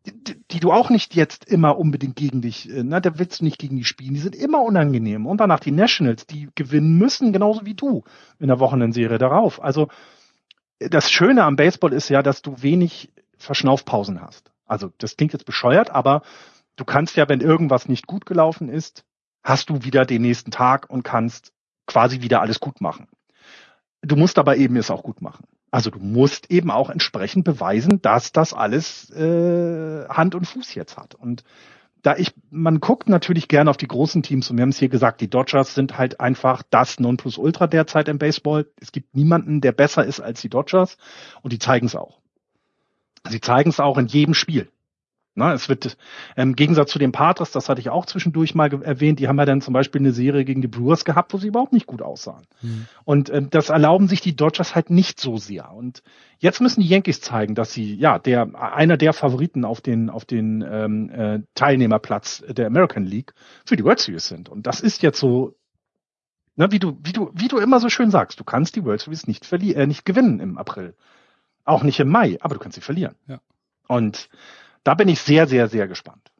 die, die du auch nicht jetzt immer unbedingt gegen dich, äh, na, da willst du nicht gegen die spielen, die sind immer unangenehm. Und danach die Nationals, die gewinnen müssen, genauso wie du in der Wochenendserie darauf. Also das Schöne am Baseball ist ja, dass du wenig Verschnaufpausen hast. Also das klingt jetzt bescheuert, aber du kannst ja, wenn irgendwas nicht gut gelaufen ist, hast du wieder den nächsten Tag und kannst quasi wieder alles gut machen. Du musst aber eben es auch gut machen. Also du musst eben auch entsprechend beweisen, dass das alles äh, Hand und Fuß jetzt hat. Und da ich, man guckt natürlich gerne auf die großen Teams und wir haben es hier gesagt, die Dodgers sind halt einfach das Nonplusultra derzeit im Baseball. Es gibt niemanden, der besser ist als die Dodgers und die zeigen es auch. Sie zeigen es auch in jedem Spiel. Na, es wird ähm, im Gegensatz zu den Padres, das hatte ich auch zwischendurch mal erwähnt, die haben ja dann zum Beispiel eine Serie gegen die Brewers gehabt, wo sie überhaupt nicht gut aussahen. Und ähm, das erlauben sich die Dodgers halt nicht so sehr. Und jetzt müssen die Yankees zeigen, dass sie ja der einer der Favoriten auf den auf den ähm, äh, Teilnehmerplatz der American League für die World Series sind. Und das ist jetzt so, ne, wie du wie du wie du immer so schön sagst, du kannst die World Series nicht verlieren, äh, nicht gewinnen im April, auch nicht im Mai, aber du kannst sie verlieren. Ja. Und da bin ich sehr sehr sehr gespannt.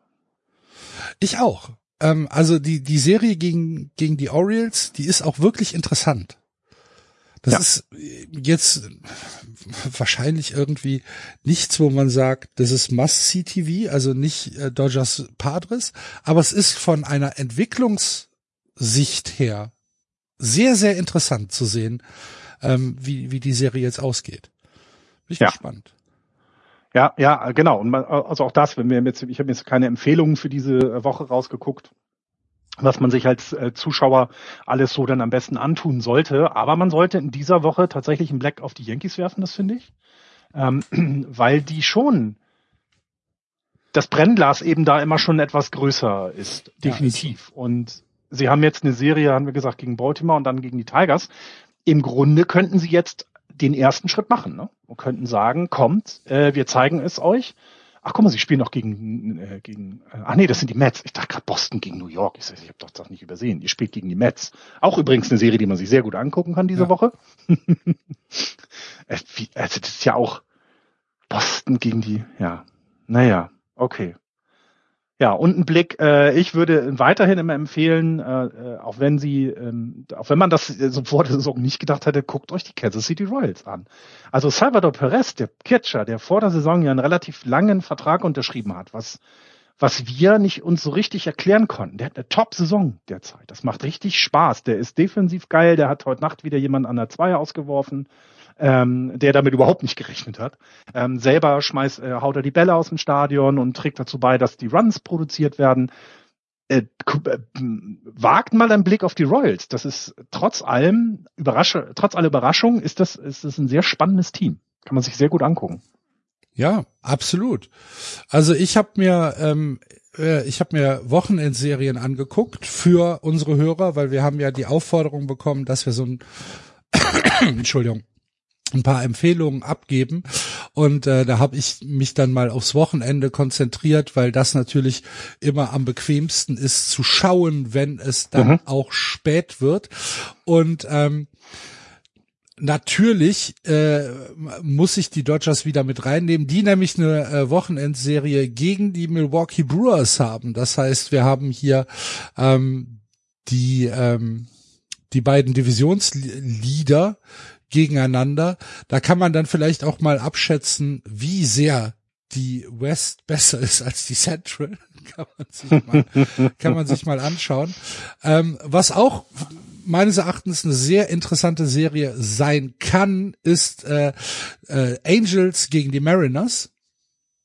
Ich auch. Ähm, also die, die Serie gegen, gegen die Orioles, die ist auch wirklich interessant. Das Ja. ist jetzt wahrscheinlich irgendwie nichts, wo man sagt, das ist Must-See-TV, also nicht äh, Dodgers Padres, aber es ist von einer Entwicklungssicht her sehr, sehr interessant zu sehen, ähm, wie, wie die Serie jetzt ausgeht. Bin ich Ja. gespannt. Ja, ja, genau. Und man, also auch das, wenn wir jetzt, ich habe jetzt keine Empfehlungen für diese Woche rausgeguckt, was man sich als äh, Zuschauer alles so dann am besten antun sollte. Aber man sollte in dieser Woche tatsächlich einen Black auf die Yankees werfen, das finde ich. Ähm, *clears throat* weil die schon das Brennglas eben da immer schon etwas größer ist, definitiv. Und sie haben jetzt eine Serie, haben wir gesagt, gegen Baltimore und dann gegen die Tigers. Im Grunde könnten sie jetzt den ersten Schritt machen ne? und könnten sagen, kommt, äh, wir zeigen es euch. Ach guck mal, sie spielen noch gegen, äh, gegen äh, ach nee, das sind die Mets. Ich dachte gerade Boston gegen New York. Ich, ich habe doch das nicht übersehen. Ihr spielt gegen die Mets. Auch übrigens eine Serie, die man sich sehr gut angucken kann diese Ja. Woche. *laughs* Äh, also das ist ja auch Boston gegen die, ja. Naja, okay. Ja, und ein Blick, äh, ich würde weiterhin immer empfehlen, äh, äh, auch wenn sie, ähm, auch wenn man das äh, so vor der Saison nicht gedacht hätte, guckt euch die Kansas City Royals an. Also Salvador Perez, der Catcher, der vor der Saison ja einen relativ langen Vertrag unterschrieben hat, was, was wir nicht uns so richtig erklären konnten. Der hat eine Top-Saison derzeit. Das macht richtig Spaß. Der ist defensiv geil, der hat heute Nacht wieder jemand an der Zweier ausgeworfen ähm, der damit überhaupt nicht gerechnet hat. Ähm, selber schmeißt, äh, haut er die Bälle aus dem Stadion und trägt dazu bei, dass die Runs produziert werden. Äh, äh, wagt mal einen Blick auf die Royals. Das ist trotz allem Überrasche, trotz aller Überraschung ist das, ist das ein sehr spannendes Team. Kann man sich sehr gut angucken. Ja, absolut. Also ich habe mir ähm, äh, ich habe mir Wochenendserien angeguckt für unsere Hörer, weil wir haben ja die Aufforderung bekommen, dass wir so ein *coughs* Entschuldigung ein paar Empfehlungen abgeben und äh, da habe ich mich dann mal aufs Wochenende konzentriert, weil das natürlich immer am bequemsten ist zu schauen, wenn es dann mhm. auch spät wird und ähm, Natürlich äh, muss ich die Dodgers wieder mit reinnehmen, die nämlich eine äh, Wochenendserie gegen die Milwaukee Brewers haben. Das heißt, wir haben hier ähm, die ähm, die beiden Divisionsleader gegeneinander. Da kann man dann vielleicht auch mal abschätzen, wie sehr die West besser ist als die Central. *laughs* kann man sich mal, kann man sich mal anschauen. Ähm, was auch meines Erachtens eine sehr interessante Serie sein kann, ist äh, äh, Angels gegen die Mariners.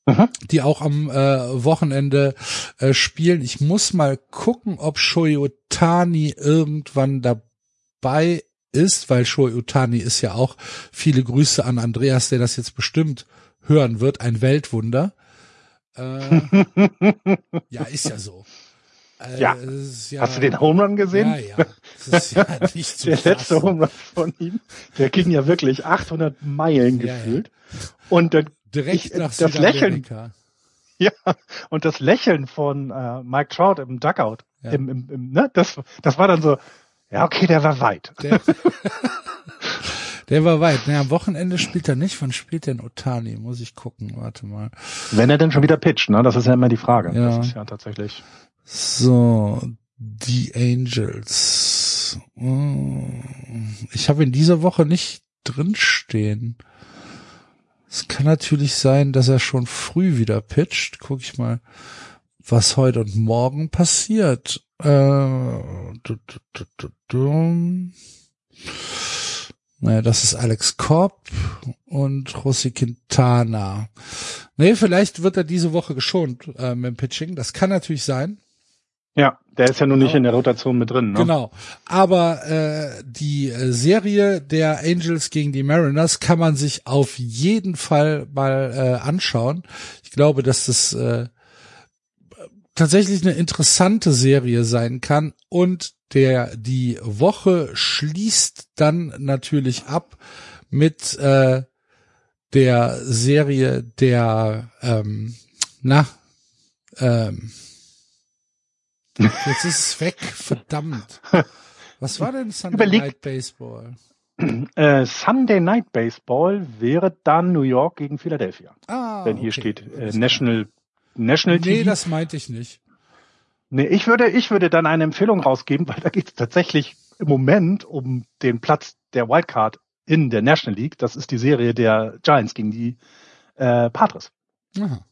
Mhm. die auch am äh, Wochenende äh, spielen. Ich muss mal gucken, ob Shoyotani irgendwann dabei ist, weil Shoyotani ist ja auch viele Grüße an Andreas, der das jetzt bestimmt hören wird, ein Weltwunder. Äh, *laughs* ja, ist ja so. Äh, ja. ja. Hast du den Home Run gesehen? Ja, ja. Das ist ja *laughs* nicht zu Der fassen. letzte Home Run von ihm, der ging ja wirklich 800 Meilen ja, gefühlt. Ja. Und dann direkt ich, nach das Lächeln. Ja, und das Lächeln von äh, Mike Trout im Duckout, ja. im, im, im, ne, das, das war dann so, ja, okay, der war weit. Der, *laughs* der war weit. Ne, am Wochenende spielt er nicht. Wann spielt denn Otani? Muss ich gucken. Warte mal. Wenn er denn schon wieder pitcht, ne? Das ist ja immer die Frage. Ja. Das ist ja tatsächlich. So, die Angels. Oh. Ich habe in dieser Woche nicht drinstehen. Es kann natürlich sein, dass er schon früh wieder pitcht. Guck ich mal, was heute und morgen passiert. Äh, naja, das ist Alex Korb und José Quintana. Nee, vielleicht wird er diese Woche geschont äh, mit dem Pitching. Das kann natürlich sein. Ja, der ist ja nun nicht in der Rotation mit drin. Ne? Genau. Aber äh, die äh, Serie der Angels gegen die Mariners kann man sich auf jeden Fall mal äh, anschauen. Ich glaube, dass das äh, tatsächlich eine interessante Serie sein kann und der die Woche schließt dann natürlich ab mit äh, der Serie der ähm, na ähm, Jetzt ist es weg, verdammt. Was war denn Sunday Überleg Night Baseball? Äh, Sunday Night Baseball wäre dann New York gegen Philadelphia. Ah, Wenn hier okay. steht äh, National National nee, TV. das meinte ich nicht. Nee, ich würde, ich würde dann eine Empfehlung rausgeben, weil da geht es tatsächlich im Moment um den Platz der Wildcard in der National League. Das ist die Serie der Giants gegen die äh, Padres. Aha.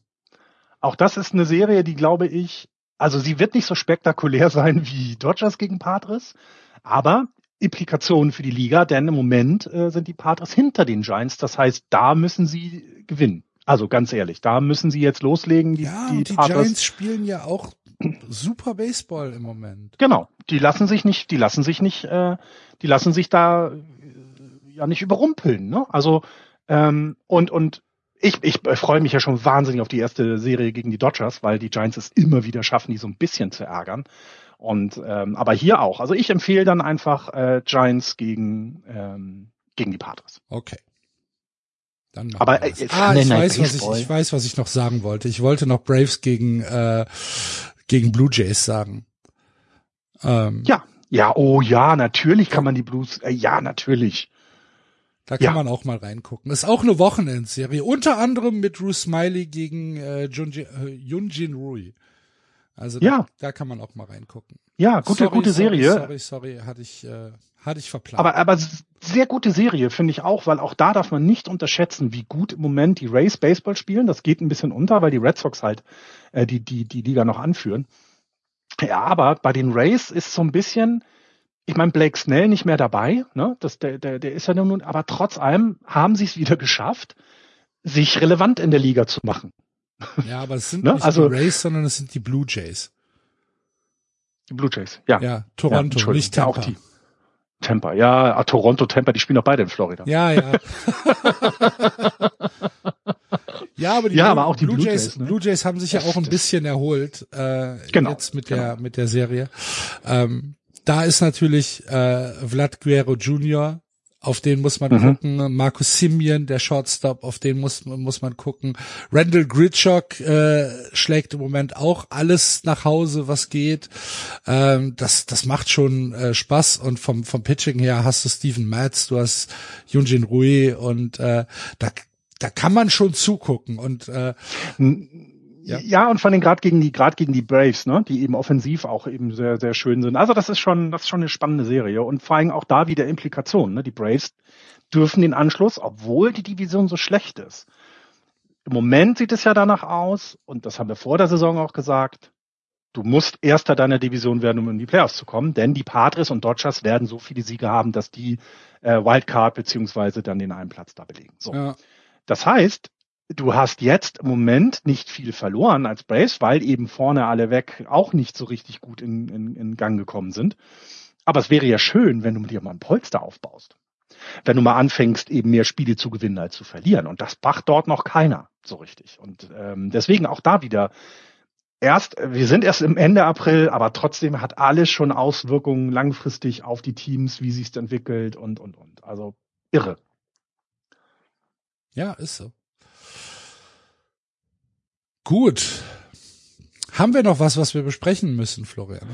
Auch das ist eine Serie, die glaube ich also sie wird nicht so spektakulär *laughs* sein wie Dodgers gegen Padres, aber Implikationen für die Liga, denn im Moment äh, sind die Padres hinter den Giants. Das heißt, da müssen sie gewinnen. Also ganz ehrlich, da müssen sie jetzt loslegen. Die, ja, die, die Giants spielen ja auch super Baseball im Moment. Genau, die lassen sich nicht, die lassen sich nicht, äh, die lassen sich da äh, ja nicht überrumpeln. Ne? Also ähm, und und ich, ich freue mich ja schon wahnsinnig auf die erste Serie gegen die Dodgers, weil die Giants es immer wieder schaffen, die so ein bisschen zu ärgern. Und ähm, aber hier auch. Also ich empfehle dann einfach äh, Giants gegen ähm, gegen die Padres. Okay. Dann aber äh, ah, ich weiß, was ich, ich weiß, was ich noch sagen wollte. Ich wollte noch Braves gegen äh, gegen Blue Jays sagen. Ähm, ja, ja, oh ja, natürlich kann man die Blues. Äh, ja, natürlich. Da kann ja. man auch mal reingucken. Ist auch eine Wochenendserie, unter anderem mit Drew Smiley gegen äh, Junjin, äh, Yunjin Rui. Also da, ja. da kann man auch mal reingucken. Ja, gute, sorry, gute Serie. Sorry, sorry, sorry, hatte ich, äh, hatte ich verplant. Aber, aber sehr gute Serie finde ich auch, weil auch da darf man nicht unterschätzen, wie gut im Moment die Rays Baseball spielen. Das geht ein bisschen unter, weil die Red Sox halt äh, die, die, die Liga noch anführen. Ja, aber bei den Rays ist so ein bisschen, ich meine, Blake Snell nicht mehr dabei, ne? Das, der, der, der ist ja nun, aber trotz allem haben sie es wieder geschafft, sich relevant in der Liga zu machen. Ja, aber es sind ne? nicht also, die Rays, sondern es sind die Blue Jays. Die Blue Jays, ja. Ja, Toronto, ja, nicht Tampa. Ja, auch die. Tampa, ja, ah, Toronto, Tampa, die spielen auch beide in Florida. Ja, ja. *laughs* Ja, aber die, Ja, Blue, aber auch die Blue, Blue Jays, Jays, ne? Blue Jays haben sich ja auch ein bisschen erholt äh, Genau, jetzt mit der genau. mit der Serie. Ähm, da ist natürlich äh, Vlad Guerrero Jr., auf den muss man Mhm. gucken. Marcus Simeon, der Shortstop, auf den muss, muss man gucken. Randall Gritchock äh, schlägt im Moment auch alles nach Hause, was geht. Ähm, das, das macht schon äh, Spaß. Und vom, vom Pitching her hast du Steven Matz, du hast Yunjin Rui und äh, da, da kann man schon zugucken. Und äh, Ja. ja, und vor allem gerade gegen die, gerade gegen die Braves, ne, die eben offensiv auch eben sehr, sehr schön sind. Also das ist schon, das ist schon eine spannende Serie und vor allem auch da wieder Implikationen. Ne? Die Braves dürfen den Anschluss, obwohl die Division so schlecht ist. Im Moment sieht es ja danach aus, und das haben wir vor der Saison auch gesagt, du musst Erster deiner Division werden, um in die Playoffs zu kommen, denn die Padres und Dodgers werden so viele Siege haben, dass die äh, Wildcard beziehungsweise dann den einen Platz da belegen. So. ja, Das heißt, du hast jetzt im Moment nicht viel verloren als Braves, weil eben vorne alle weg auch nicht so richtig gut in, in, in Gang gekommen sind. Aber es wäre ja schön, wenn du dir mal ein Polster aufbaust. Wenn du mal anfängst, eben mehr Spiele zu gewinnen als zu verlieren. Und das macht dort noch keiner so richtig. Und ähm, deswegen auch da wieder. Erst, wir sind erst im Ende April, aber trotzdem hat alles schon Auswirkungen langfristig auf die Teams, wie sich's entwickelt und, und, und. Also irre. ja, ist so. Gut. Haben wir noch was, was wir besprechen müssen, Florian?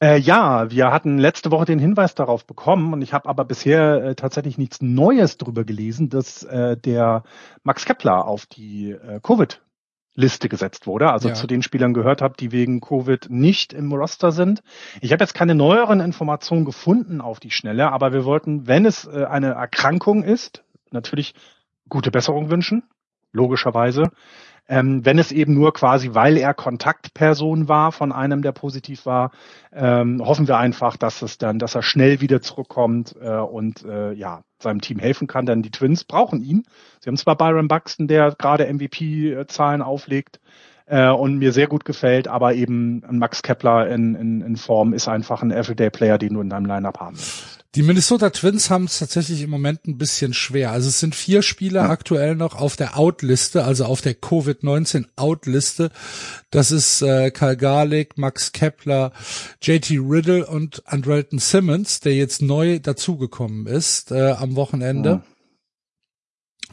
Äh, ja, wir hatten letzte Woche den Hinweis darauf bekommen und ich habe aber bisher äh, tatsächlich nichts Neues darüber gelesen, dass äh, der Max Kepler auf die äh, Covid-Liste gesetzt wurde, also Ja. zu den Spielern gehört habe, die wegen Covid nicht im Roster sind. Ich habe jetzt keine neueren Informationen gefunden auf die Schnelle, aber wir wollten, wenn es äh, eine Erkrankung ist, natürlich gute Besserung wünschen, logischerweise. Ähm, wenn es eben nur quasi, weil er Kontaktperson war von einem, der positiv war, ähm, hoffen wir einfach, dass es dann, dass er schnell wieder zurückkommt äh, und äh, ja seinem Team helfen kann. Denn die Twins brauchen ihn. Sie haben zwar Byron Buxton, der gerade MVP-Zahlen auflegt äh, und mir sehr gut gefällt, aber eben Max Kepler in, in, in Form ist einfach ein Everyday-Player, den du in deinem Lineup haben möchtest. Die Minnesota Twins haben es tatsächlich im Moment ein bisschen schwer. Also es sind vier Spieler Ja. aktuell noch auf der Out-Liste, also auf der Covid-19 Out-Liste. Das ist äh, Karl Garlick, Max Kepler, JT Riddle und Andrelton Simmons, der jetzt neu dazugekommen ist äh, am Wochenende.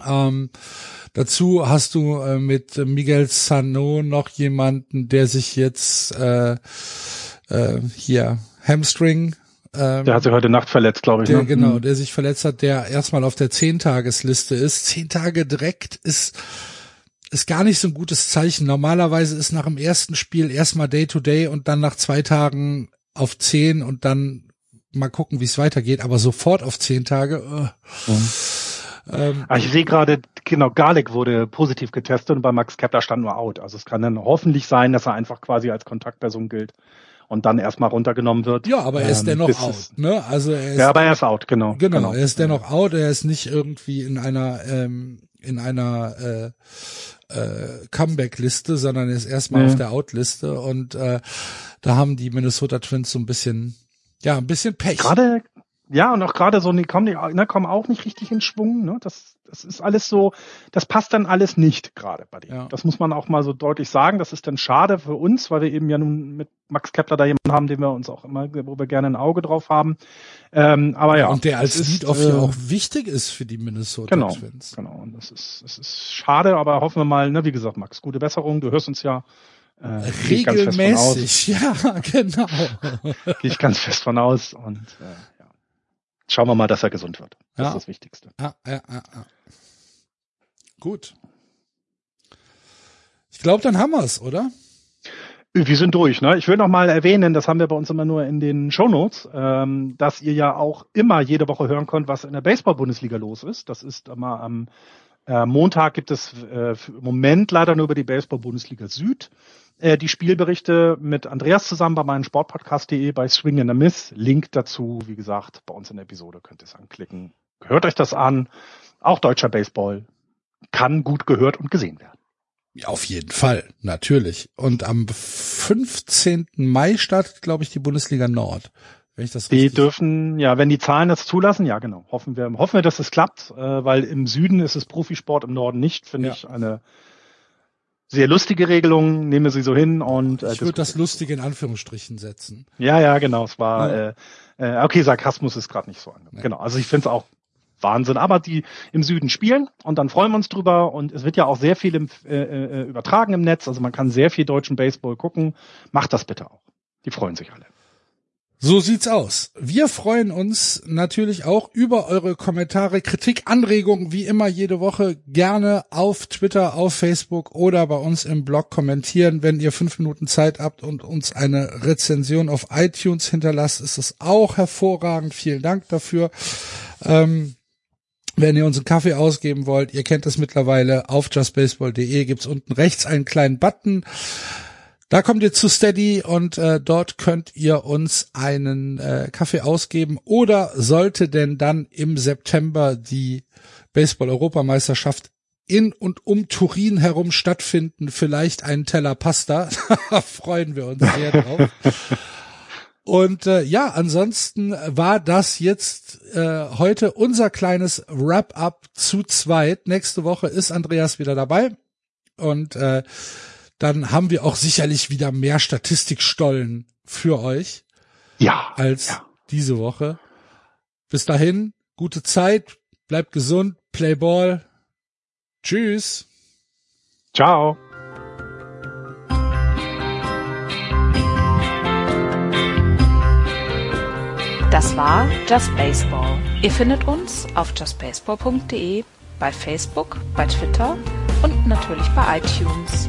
Ähm, dazu hast du äh, mit Miguel Sano noch jemanden, der sich jetzt äh, äh, hier Hamstring ähm, Der hat sich heute Nacht verletzt, glaube ich. der, ne? genau, Mhm. der sich verletzt hat, der erstmal auf der Zehn-Tagesliste ist. Zehn Tage direkt ist, ist gar nicht so ein gutes Zeichen. Normalerweise ist nach dem ersten Spiel erstmal Day-to-Day und dann nach zwei Tagen auf zehn und dann mal gucken, wie es weitergeht, aber sofort auf zehn Tage. äh, ähm, Ah, ich sehe gerade, genau, Garlic wurde positiv getestet und bei Max Kepler stand nur out. Also es kann dann hoffentlich sein, dass er einfach quasi als Kontaktperson gilt und dann erstmal runtergenommen wird. ja, aber er ist Ähm, dennoch out, ne? Also er ist Ja, aber er ist out, genau. Genau, er ist dennoch out, er ist nicht irgendwie in einer ähm, in einer äh, äh, Comeback-Liste, sondern er ist erstmal Nee. auf der Out-Liste und äh, da haben die Minnesota Twins so ein bisschen, ja, ein bisschen Pech. Gerade, ja, und auch gerade so, die kommen, die, ne, kommen auch nicht richtig in Schwung. Ne? Das, das ist alles so, das passt dann alles nicht gerade bei denen. Ja. Das muss man auch mal so deutlich sagen. Das ist dann schade für uns, weil wir eben ja nun mit Max Kepler da jemanden haben, den wir uns auch immer, wo wir gerne ein Auge drauf haben. Ähm, aber ja. und der als es ist, Lead-Off äh, ja auch wichtig ist für die Minnesota Genau, Twins. genau. Und das ist, es ist schade, aber hoffen wir mal, ne, wie gesagt, Max, gute Besserung. Du hörst uns ja äh. Regelmäßig, *laughs* ja, genau. Gehe ich ganz fest von aus. Und äh, ja. Schauen wir mal, dass er gesund wird. Das Ja. ist das Wichtigste. Ja, ja, ja, ja. Gut. Ich glaube, dann haben wir's, oder? Wir sind durch. Ne? Ich will noch mal erwähnen, das haben wir bei uns immer nur in den Shownotes, ähm, dass ihr ja auch immer jede Woche hören könnt, was in der Baseball-Bundesliga los ist. Das ist immer am äh, Montag gibt es äh, im Moment leider nur über die Baseball-Bundesliga Süd äh, die Spielberichte mit Andreas zusammen bei meinem Sportpodcast.de bei Swing and a Miss. Link dazu, wie gesagt, bei uns in der Episode könnt ihr es anklicken. Hört euch das an. Auch deutscher Baseball kann gut gehört und gesehen werden. Ja, auf jeden Fall, natürlich. Und am 15. Mai startet, glaube ich, die Bundesliga Nord. Wenn ich das Die dürfen, ja, wenn die Zahlen das zulassen, ja genau. Hoffen wir, hoffen wir, dass es klappt, äh, weil im Süden ist es Profisport, im Norden nicht, finde Ja. ich eine sehr lustige Regelung, nehme sie so hin und äh, ich würde das lustige in Anführungsstrichen setzen. Ja, ja, genau. Es war ja. äh, äh, okay, Sarkasmus ist gerade nicht so angenehm. Nee. Genau. Also ich finde es auch Wahnsinn. Aber die im Süden spielen und dann freuen wir uns drüber. Und es wird ja auch sehr viel im, äh, äh, übertragen im Netz. Also man kann sehr viel deutschen Baseball gucken. Macht das bitte auch. Die freuen sich alle. So sieht's aus. Wir freuen uns natürlich auch über eure Kommentare, Kritik, Anregungen, wie immer jede Woche gerne auf Twitter, auf Facebook oder bei uns im Blog kommentieren. Wenn ihr fünf Minuten Zeit habt und uns eine Rezension auf iTunes hinterlasst, ist es auch hervorragend. Vielen Dank dafür. Ähm, wenn ihr uns einen Kaffee ausgeben wollt, ihr kennt es mittlerweile, auf justbaseball.de gibt's unten rechts einen kleinen Button da kommt ihr zu Steady und äh, dort könnt ihr uns einen äh, Kaffee ausgeben oder sollte denn dann im September die Baseball-Europameisterschaft in und um Turin herum stattfinden, vielleicht einen Teller Pasta. *laughs* da freuen wir uns sehr drauf. Und äh, ja, ansonsten war das jetzt äh, heute unser kleines Wrap-up zu zweit. Nächste Woche ist Andreas wieder dabei. Und äh, dann haben wir auch sicherlich wieder mehr Statistikstollen für euch. Ja. Als ja. diese Woche. Bis dahin, gute Zeit, bleibt gesund, play ball. Tschüss. Ciao. Das war Just Baseball. Ihr findet uns auf justbaseball.de, bei Facebook, bei Twitter und natürlich bei iTunes.